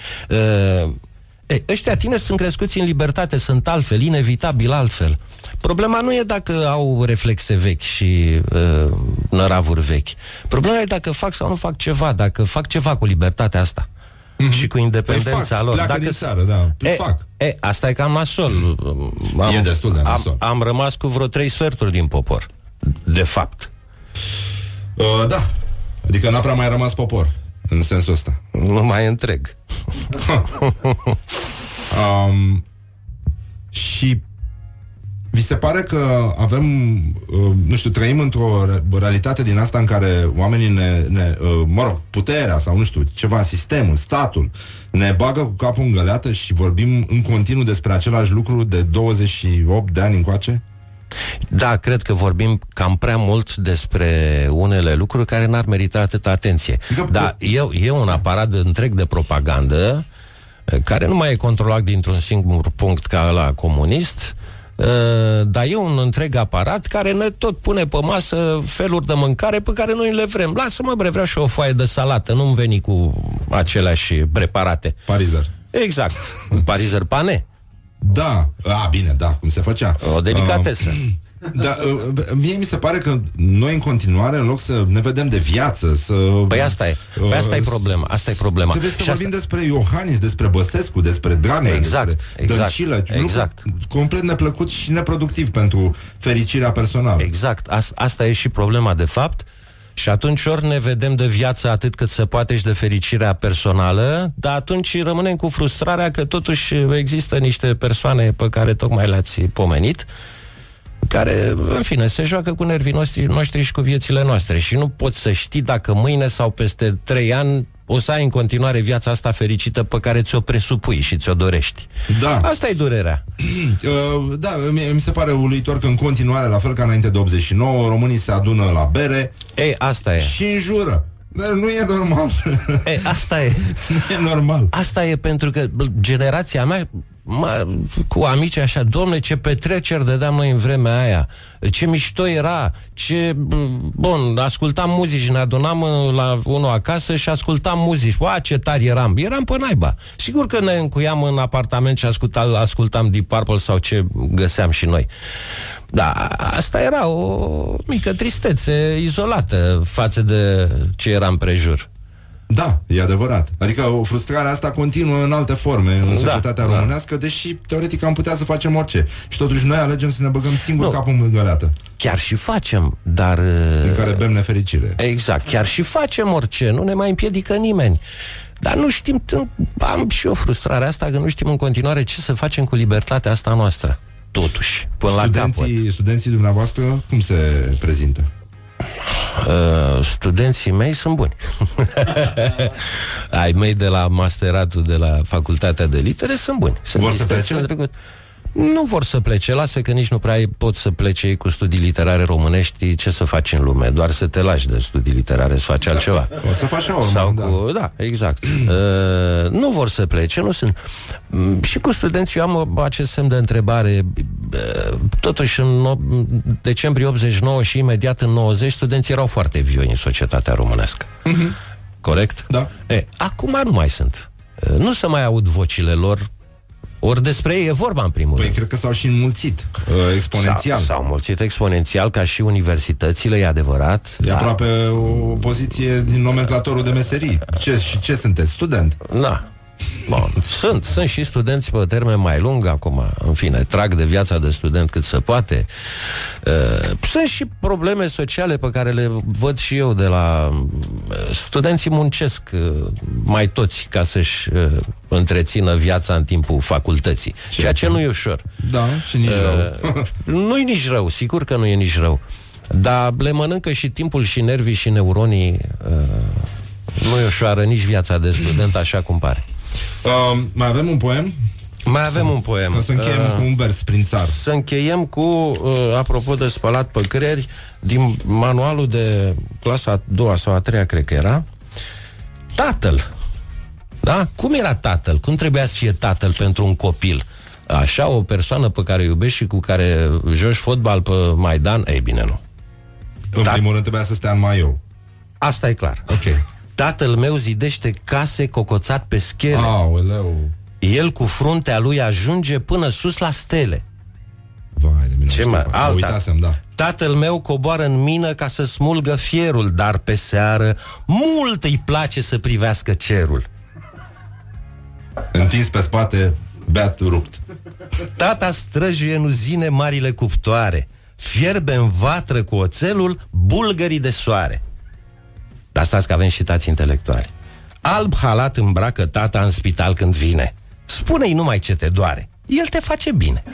Uh, E, ăștia tineri sunt crescuți în libertate, sunt altfel, inevitabil altfel. Problema nu e dacă au reflexe vechi și uh, năravuri vechi. Problema e dacă fac sau nu fac ceva, dacă fac ceva cu libertatea asta. Mm-hmm. Și cu independența Păi fac, lor. pleacă din țară, da. E, Fac. E, asta e cam nasol. Am, E destul de nasol. Am, am rămas cu vreo trei sferturi din popor. De fapt. Uh, da. Adică n-a prea mai rămas popor, în sensul ăsta. Nu mai întreg. um, și vi se pare că avem, uh, nu știu, trăim într-o re- realitate din asta în care oamenii ne, ne uh, mă rog, puterea sau nu știu, ceva, sistemul, statul, ne bagă cu capul în găleată și vorbim în continuu despre același lucru de 28 de ani încoace? Da, cred că vorbim cam prea mult despre unele lucruri care n-ar merita atâta atenție. Da, e, e un aparat întreg de propagandă eh, care nu mai e controlat dintr-un singur punct ca la comunist, eh, dar e un întreg aparat care ne tot pune pe masă feluri de mâncare pe care noi le vrem. Lasă-mă, bre, vreau și o foaie de salată, nu-mi veni cu aceleași preparate. Parizer. Exact. Parizer pane. Da, a, bine, da, cum se făcea. O delicatesă. Uh, da, uh, mie mi se pare că noi în continuare, în loc să ne vedem de viață, să... Păi asta e. Păi asta e problema. Asta e problema. Trebuie să Și vorbim despre Iohannis, despre Băsescu, despre Dragnea, Exact, despre exact, Dăncilă, exact. lucruri complet neplăcut și neproductiv pentru fericirea personală. Exact. As- asta e și problema, de fapt. Și atunci ori ne vedem de viață atât cât se poate și de fericirea personală, dar atunci rămânem cu frustrarea că totuși există niște persoane pe care tocmai le-ați pomenit, care, în fine, se joacă cu nervii noștri, noștri și cu viețile noastre și nu poți să știi dacă mâine sau peste trei ani o să ai în continuare viața asta fericită pe care ți-o presupui și ți-o dorești. Da. Asta e durerea. Uh, da, mi, mi se pare uluitor că în continuare, la fel ca înainte de 89, românii se adună la bere Ei, asta e. și înjură. Dar nu e normal. E, asta e. nu e normal. Asta e pentru că bă, generația mea mă, cu amici așa, domne, ce petreceri dădeam noi în vremea aia, ce mișto era, ce, bă, bun, ascultam muzici, ne adunam uh, la unul acasă și ascultam muzici, Ua, ce tari eram, eram pe naiba. Sigur că ne încuiam în apartament și ascultam, ascultam Deep Purple sau ce găseam și noi. Da, asta era o mică tristețe izolată față de ce era în prejur. Da, e adevărat. Adică o frustrare asta continuă în alte forme în Da, societatea da. românească, deși teoretic am putea să facem orice. Și totuși noi alegem să ne băgăm singur capul în găleată, Chiar și facem, dar... în care bem nefericire. Exact, chiar și facem orice, nu ne mai împiedică nimeni. Dar nu știm, am și o frustrare asta că nu știm în continuare ce să facem cu libertatea asta noastră. Totuși, până la capăt. Studenții, studenții dumneavoastră cum se prezintă? Uh, studenții mei sunt buni. Ai mei de la masteratul de la facultatea de litere sunt buni. Sunt Vor să liceți, plece? Sunt trecut. Nu vor să plece, lasă că nici nu prea ai- pot să plece ei cu studii literare românești, ce să faci în lume, doar să te lași de studii literare, să faci altceva. O să faci așa, Sau urmă, cu, da, exact. Uh, nu vor să plece, nu sunt. Mm, Și cu studenții eu am acest semn de întrebare. Uh, Totuși, în o- decembrie 89 și imediat în 90, studenții erau foarte vioi în societatea românească. Corect? Da. E, acum nu mai sunt. Uh, Nu se mai aud vocile lor, ori despre ei e vorba în primul Păi rând. cred că s-au și înmulțit uh, exponențial. S-au, s-au mulțit exponențial ca și universitățile, e adevărat. E aproape o poziție din nomenclatorul de meserii. Ce, și ce sunteți? Student? Da. Bun. Sunt, sunt și studenți pe termen mai lung acum, în fine, trag de viața de student cât se poate. Uh, sunt și probleme sociale pe care le văd și eu de la uh, studenții muncesc uh, mai toți ca să-și uh, întrețină viața în timpul facultății, ceea ce nu e ușor. Da, și nici rău. Nu e nici rău, sigur că nu e nici rău. Dar le mănâncă și timpul și nervii și neuronii. Uh, nu e ușoară nici viața de student, așa cum pare. Uh, mai avem un poem? Mai avem un poem. Ca să încheiem Uh, cu un vers prin țar. Să încheiem cu, uh, apropo de spălat pe creieri, din manualul de clasa a doua sau a treia, cred că era, tatăl. Da? Cum era tatăl? Cum trebuia să fie tatăl pentru un copil? Așa, o persoană pe care o iubești și cu care joci fotbal pe Maidan? Ei bine, nu. În primul rând trebuia să stea în maiou. Asta e clar. Ok. Tatăl meu zidește case cocoțat pe schele. Aoleu. El cu fruntea lui ajunge până sus la stele. Vai de mine. Ce nu mai? știu, mă Alta. Uitasem, da. Tatăl meu coboară în mină ca să smulgă fierul, dar pe seară mult îi place să privească cerul. Întins pe spate, beat rupt. Tata străjuie în uzine marile cuptoare, fierbe în vatră cu oțelul bulgării de soare. Dar stați că avem și tați intelectuali. Alb halat îmbracă tata în spital când vine. Spune-i numai ce te doare. El te face bine.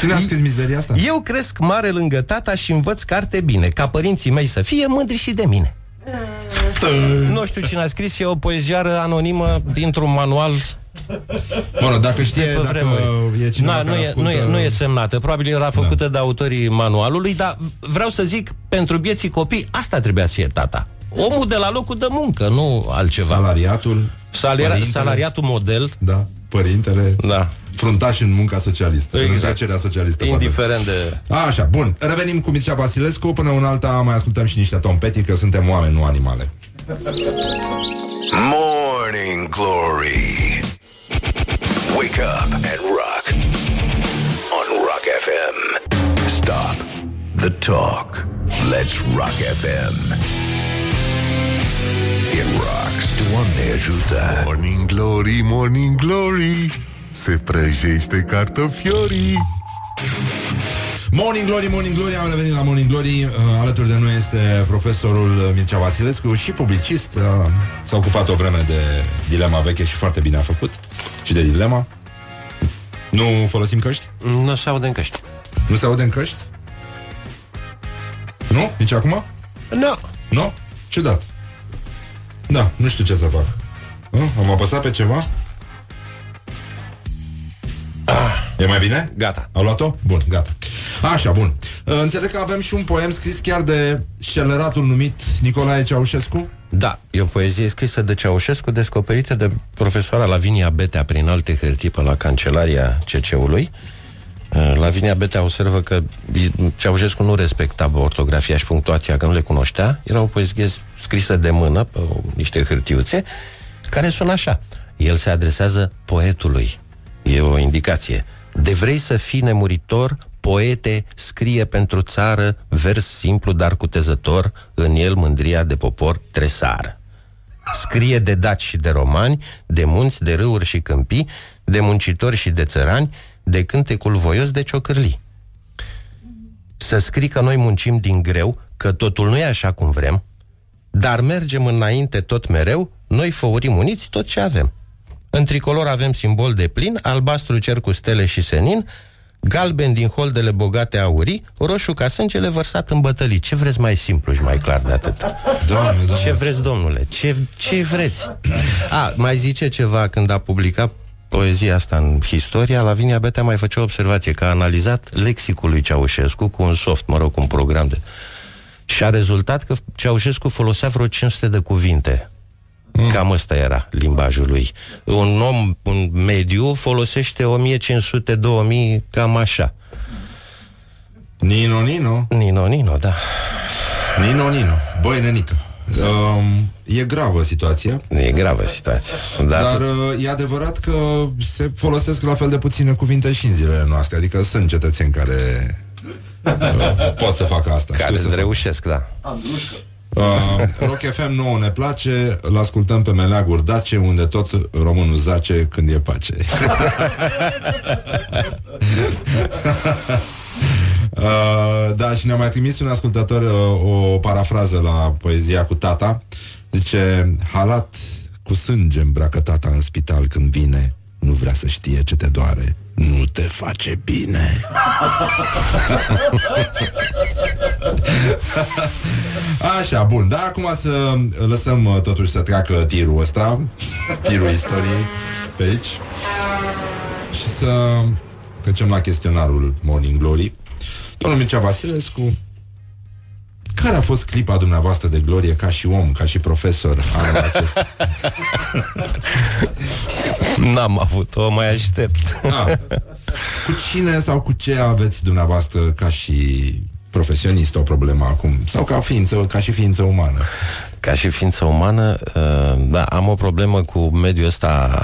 Cine a scris mizeria asta? Eu cresc mare lângă tata și învăț carte bine, ca părinții mei să fie mândri și de mine. Nu știu cine a scris, e o poeziară anonimă dintr-un manual Bun, dacă știe, de pe dacă vremuri. e cineva Na, nu, care e, ascultă... Da. nu, e, nu e semnată, probabil era făcută de autorii manualului, dar vreau să zic, pentru bieții copii, asta trebuia să fie tata. Omul de la locul de muncă, nu altceva. Salariatul, Salari- părintele. salariatul model. Da, părintele, Da. fruntaș în munca socialistă, Exact. în trecerea socialistă. poate. Indiferent de... Așa, bun. Revenim cu Mircea Vasilescu. Până un alta mai ascultăm și niște Tom Petty, că suntem oameni, nu animale. Morning Glory. Wake up and rock. On Rock FM. Stop the talk. Let's Rock FM. It rocks. Doamne ajută. Morning Glory, Morning Glory Se prăjește cartofiorii Morning Glory, Morning Glory, am revenit la Morning Glory uh, Alături de noi este profesorul Mircea Vasilescu Și publicist uh, S-a ocupat o vreme de dilema veche Și foarte bine a făcut Și de dilema Nu folosim căști? Nu se aude în căști. Nu se aude în căști? Nu? Nici acum? Nu. Nu? Ciudat Da, nu știu ce să fac uh, Am apăsat pe ceva? E mai bine? Gata. Au luat-o? Bun, gata. Așa, bun. Uh, Înțeleg că avem și un poem scris chiar de sceleratul numit Nicolae Ceaușescu. Da, e o poezie scrisă de Ceaușescu, descoperită de profesoara Lavinia Betea prin alte hârtii pe la Cancelaria CC-ului. Uh, Lavinia Betea observă că Ceaușescu nu respecta ortografia și punctuația, că nu le cunoștea. Era o poezie scrisă de mână pe o- niște hârtiuțe, care sună așa. El se adresează poetului. E o indicație. De vrei să fii nemuritor, poete, scrie pentru țară, vers simplu, dar cutezător, în el mândria de popor tresară. Scrie de daci și de romani, de munți, de râuri și câmpii, de muncitori și de țărani, de cântecul voios de ciocârlii. Să scrii că noi muncim din greu, că totul nu e așa cum vrem, dar mergem înainte tot mereu, noi făurim uniți tot ce avem. În tricolor avem simbol de plin, albastru cer cu stele și senin, galben din holdele bogate aurii, roșu ca sângele vărsat în bătălii. Ce vreți mai simplu și mai clar de atât? Doamne, doamne. Ce vreți, domnule? Ce, ce vreți? A, mai zice ceva când a publicat poezia asta în Historia, Lavinia Betea mai făcea o observație că a analizat lexicul lui Ceaușescu cu un soft, mă rog, cu un program de... Și a rezultat că Ceaușescu folosea vreo 500 de cuvinte. Cam ăsta era limbajul lui. Un om un mediu folosește 1500-2000, cam așa. Nino, Nino. Nino, Nino, da. Nino, Nino. Băi, nenică. Um, e gravă situația. E gravă situația. Da. Dar uh, e adevărat că se folosesc la fel de puține cuvinte și în zilele noastre. Adică sunt cetățeni care uh, pot să facă asta. Care Știu să facă. reușesc, da. Uh, Rock FM nouă ne place Îl ascultăm pe Meleaguri Dace Unde tot românul zace când e pace. Uh, Da, și ne-a mai trimis un ascultător uh, O parafrază la poezia cu tata. Zice Halat cu sânge îmbracă tata în spital când vine Nu vrea să știe ce te doare Nu te face bine Așa, bun, da, acum să lăsăm uh, totuși să treacă tirul ăsta Tirul istoriei pe aici Și să trecem la chestionarul Morning Glory Domnul Mircea Vasilescu Care a fost clipa dumneavoastră de glorie ca și om, ca și profesor anul acesta? N-am avut-o, mai aștept. Ah. Cu cine sau cu ce aveți dumneavoastră ca și profesionist o problemă acum? Sau ca, ființă, ca și ființă umană? Ca și ființă umană, uh, da, am o problemă cu mediul ăsta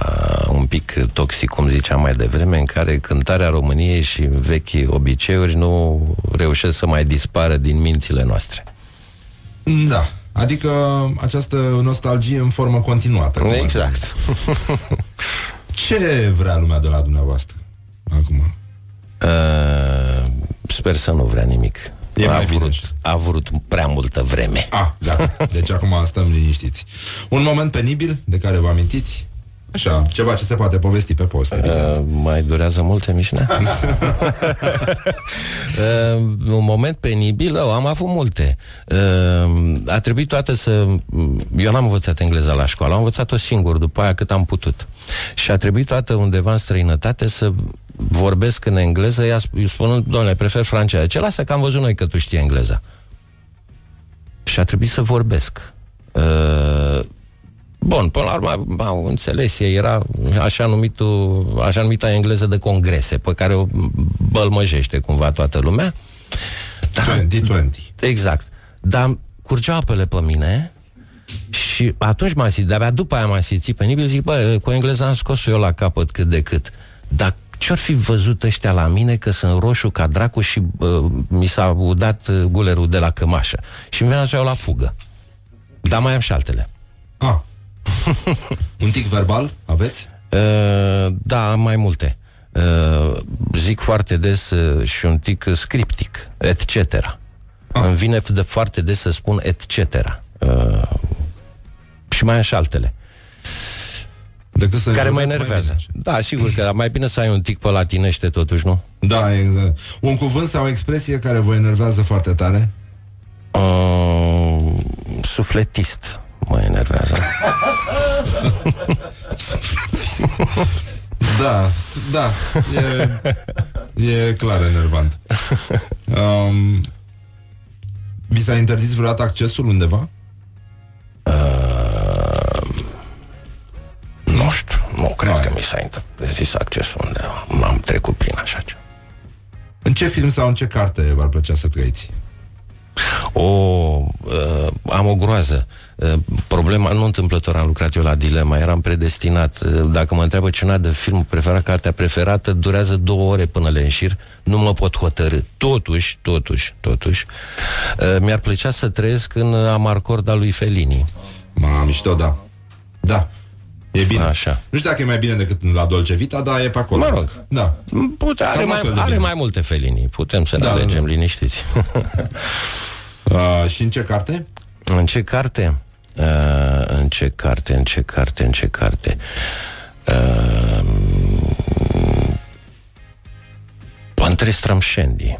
un pic toxic, cum ziceam mai devreme, în care cântarea României și vechi obiceiuri nu reușesc să mai dispară din mințile noastre. Da. Adică această nostalgie în formă continuată. cum ar Exact. Ce vrea lumea de la dumneavoastră acum? Uh, sper să nu vrea nimic. E a, mai bine. vrut, a vrut prea multă vreme. Ah, gata. Deci acum stăm liniștiți. Un moment penibil de care vă amintiți? Așa, ceva ce se poate povesti pe post, evident. Uh, mai durează mult emisiunea? uh, un moment penibil, oh, am avut multe. Uh, a trebuit toate să... Eu n-am învățat engleza la școală, am învățat-o singur, după aia cât am putut. Și a trebuit toată undeva în străinătate să vorbesc în engleză, ea sp- spunând, domnule, prefer franceză. Ce lasă că am văzut noi că tu știi engleza. Și a trebuit să vorbesc. Uh, Bun, până la urmă au înțeles, ei era așa, numitul, așa numita engleză de congrese, pe care o bălmăjește cumva toată lumea. Dar, 2020. Exact. Dar curgeau apele pe mine și atunci m-am simțit, de-abia după aia m-am simțit penibil, zic, bă, cu engleza am scos eu la capăt cât de cât. Dar ce-or fi văzut ăștia la mine că sunt roșu ca dracu și uh, mi s-a udat uh, gulerul de la cămașă. Și mi venea să iau la fugă. Dar mai am și altele. Ah. Un tic verbal aveți? Uh, da, am mai multe. Uh, zic foarte des uh, și un tic uh, scriptic, etc. Ah. Îmi vine de foarte des să spun etc. Uh, și mai am și altele. Decât să care mă înjurați mai enervează. Da, sigur că mai bine să ai un tic pe latinește totuși, nu? Da, exact. Un cuvânt sau o expresie care vă enervează foarte tare? Uh, sufletist mă enervează. Da, s- da, e, e clar enervant. Um, vi s-a interzis vreodată accesul undeva? Cred că mi s-a interzis accesul undeva. M-am trecut prin așa ceva. În ce film sau în ce carte v-ar plăcea să trăiți? O, uh, am o groază. Uh, problema, nu întâmplător am lucrat eu la Dilema, eram predestinat. Uh, dacă mă întreabă cineva de film preferat, cartea preferată, durează două ore până le înșir, nu mă pot hotărâ. Totuși, totuși, totuși, uh, mi-ar plăcea să trăiesc în Amarcorda lui Fellini. Ma, mișto, da. Da. E bine. Așa. Nu știu dacă e mai bine decât la Dolce Vita, dar e pe acolo. Mă rog. Da. Pute, are, Cam la mai, fel de are bine. mai multe Fellini. Putem să ne Da, da, alegem da. liniștiți. Uh, și în ce carte? În ce carte? Uh, în ce carte, în ce carte, în ce carte? Uh, Între Strămșendi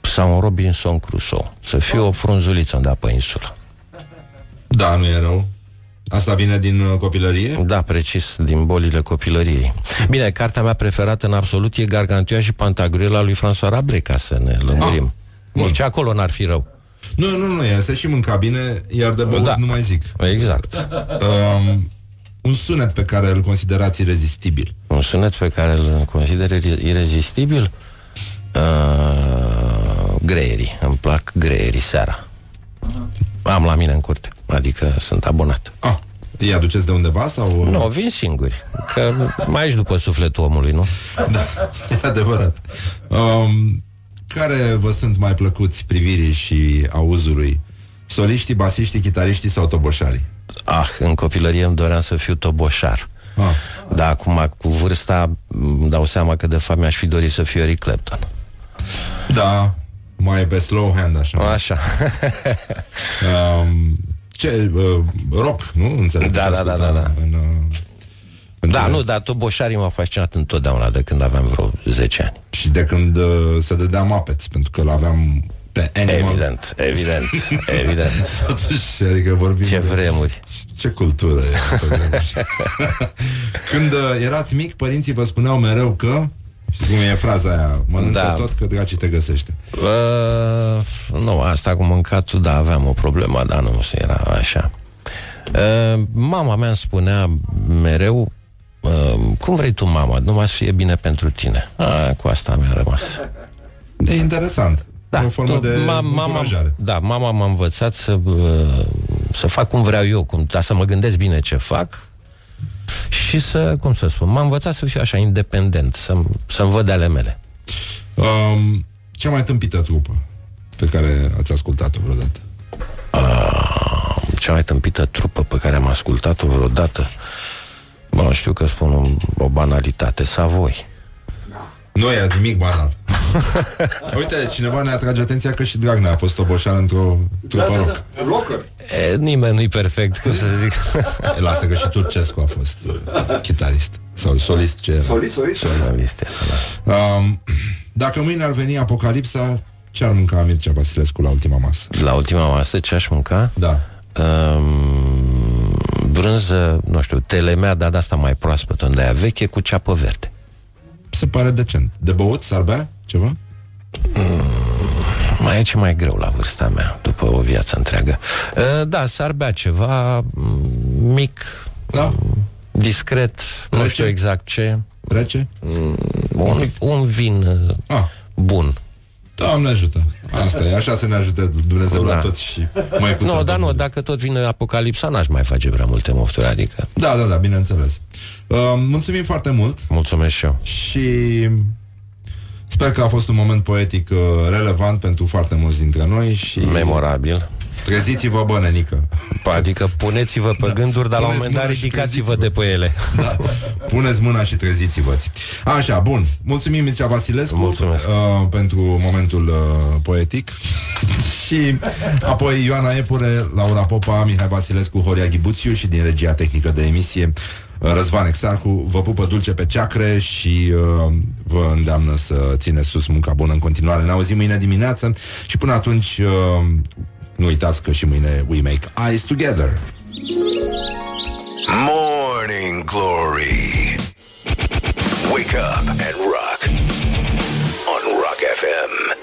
sau un Robinson Crusoe. Să fie o frunzuliță undeva pe insulă. Da, nu e rău. Asta vine din uh, copilărie? Da, precis, din bolile copilăriei. Bine, cartea mea preferată în absolut e Gargantua și Pantagruela lui François Rabelais, ca să ne lămurim. Ah, Nici acolo n-ar fi rău. Nu, nu, nu, e să ieșim în cabine, iar de băut Da. nu mai zic. Exact. Um, un sunet pe care îl considerați irezistibil. Un sunet pe care îl consider ire- irezistibil? Uh, greierii. Îmi plac greierii seara. Am la mine în curte. Adică sunt abonat. Ah, îi aduceți de undeva sau... Nu, vin singuri. Că mai ești după sufletul omului, nu? Da, e adevărat. Um, care vă sunt mai plăcuți privirii și auzului? Soliștii, basiștii, chitariștii sau toboșarii? Ah, în copilărie îmi doream să fiu toboșar. Ah. Dar acum, cu vârsta, îmi dau seama că de fapt mi-aș fi dorit să fiu Eric Clapton. Da, mai pe slow hand, așa. Așa. Um, ce, uh, rock, nu? Înțeleg. Da, că da, da, asculta da, da. În, uh, în Da, cele- nu, dar toboșarii m-au fascinat întotdeauna de când aveam vreo 10 ani. Și de când uh, se dădea Muppets, pentru că l-aveam pe Animal. Evident, evident, evident. Totuși, adică vorbim Ce de- vremuri. Ce cultură e pe vremuri. Când uh, erați mic, părinții vă spuneau mereu că Știi cum e fraza aia? Mănâncă Da. tot că dracii te găsește. Uh, nu, asta cu mâncatul, da, aveam o problemă, dar nu era așa. Uh, mama mea îmi spunea mereu, uh, cum vrei tu, mama, numai să fie bine pentru tine. A, cu asta mi-a rămas. E interesant. Da, E o formă tot- de mama, încurajare. da, mama m-a învățat să, uh, să fac cum vreau eu, cum, dar să mă gândesc bine ce fac și să, cum să spun, m-a învățat să fiu așa independent, să-mi, să-mi văd de ale mele. Um, cea mai tâmpită trupă pe care ați ascultat-o vreodată? cea mai tâmpită trupă pe care am ascultat-o vreodată Mă, știu că spun un, o banalitate Savoi Nu e nimic banal. Uite, cineva ne atrage atenția că și Dragnea a fost oboșan într-o trupă rock. Rocker. e, Nimeni nu-i perfect, cum să zic E, Lasă că și Turcescu a fost uh, chitarist. Sau solist ce era. Solist, solist. Solist era, da. Um, dacă mâine ar veni apocalipsa, ce ar mânca Mircea Vasilescu la ultima masă? La ultima masă ce aș mânca? Da. Um, brânză, nu știu, telemea, dar de asta mai proaspătă Unde aia veche cu ceapă verde Se pare decent. De băut, s-ar bea ceva? Mai e ce mai greu la vârsta mea După o viață întreagă uh, Da, s-ar bea ceva mm, Mic Da. Discret Nu Rece? știu exact ce Rece? Un, un vin uh, Ah. bun Doamne ajută. Asta e, așa să ne ajute Dumnezeu la Da. tot și mai puțin. Nu, dar nu, dacă tot vine apocalipsa N-aș mai face prea multe mofturi Adică Da, da, da, bineînțeles. Uh, mulțumim foarte mult Mulțumesc și eu și sper că a fost un moment poetic uh, relevant pentru foarte mulți dintre noi și Memorabil treziți-vă, bă, nenică. Adică puneți-vă pe gânduri Dar la un Puneți moment dat mâna și ridicați-vă de pe ele Da. Puneți mâna și treziți-vă Așa, bun. Mulțumim Mircea Vasilescu Mulțumesc. uh, pentru momentul uh, poetic. și apoi Ioana Epure, Laura Popa, Mihai Vasilescu, Horia Ghibuțiu și din regia tehnică de emisie uh, Răzvan Exarhu vă pupă dulce pe ceacre și uh, vă îndeamnă să țineți sus munca bună în continuare. Ne auzim mâine dimineață și până atunci uh, nu uitați că și mâine we make eyes together. Morning Glory Wake up and rock on Rock FM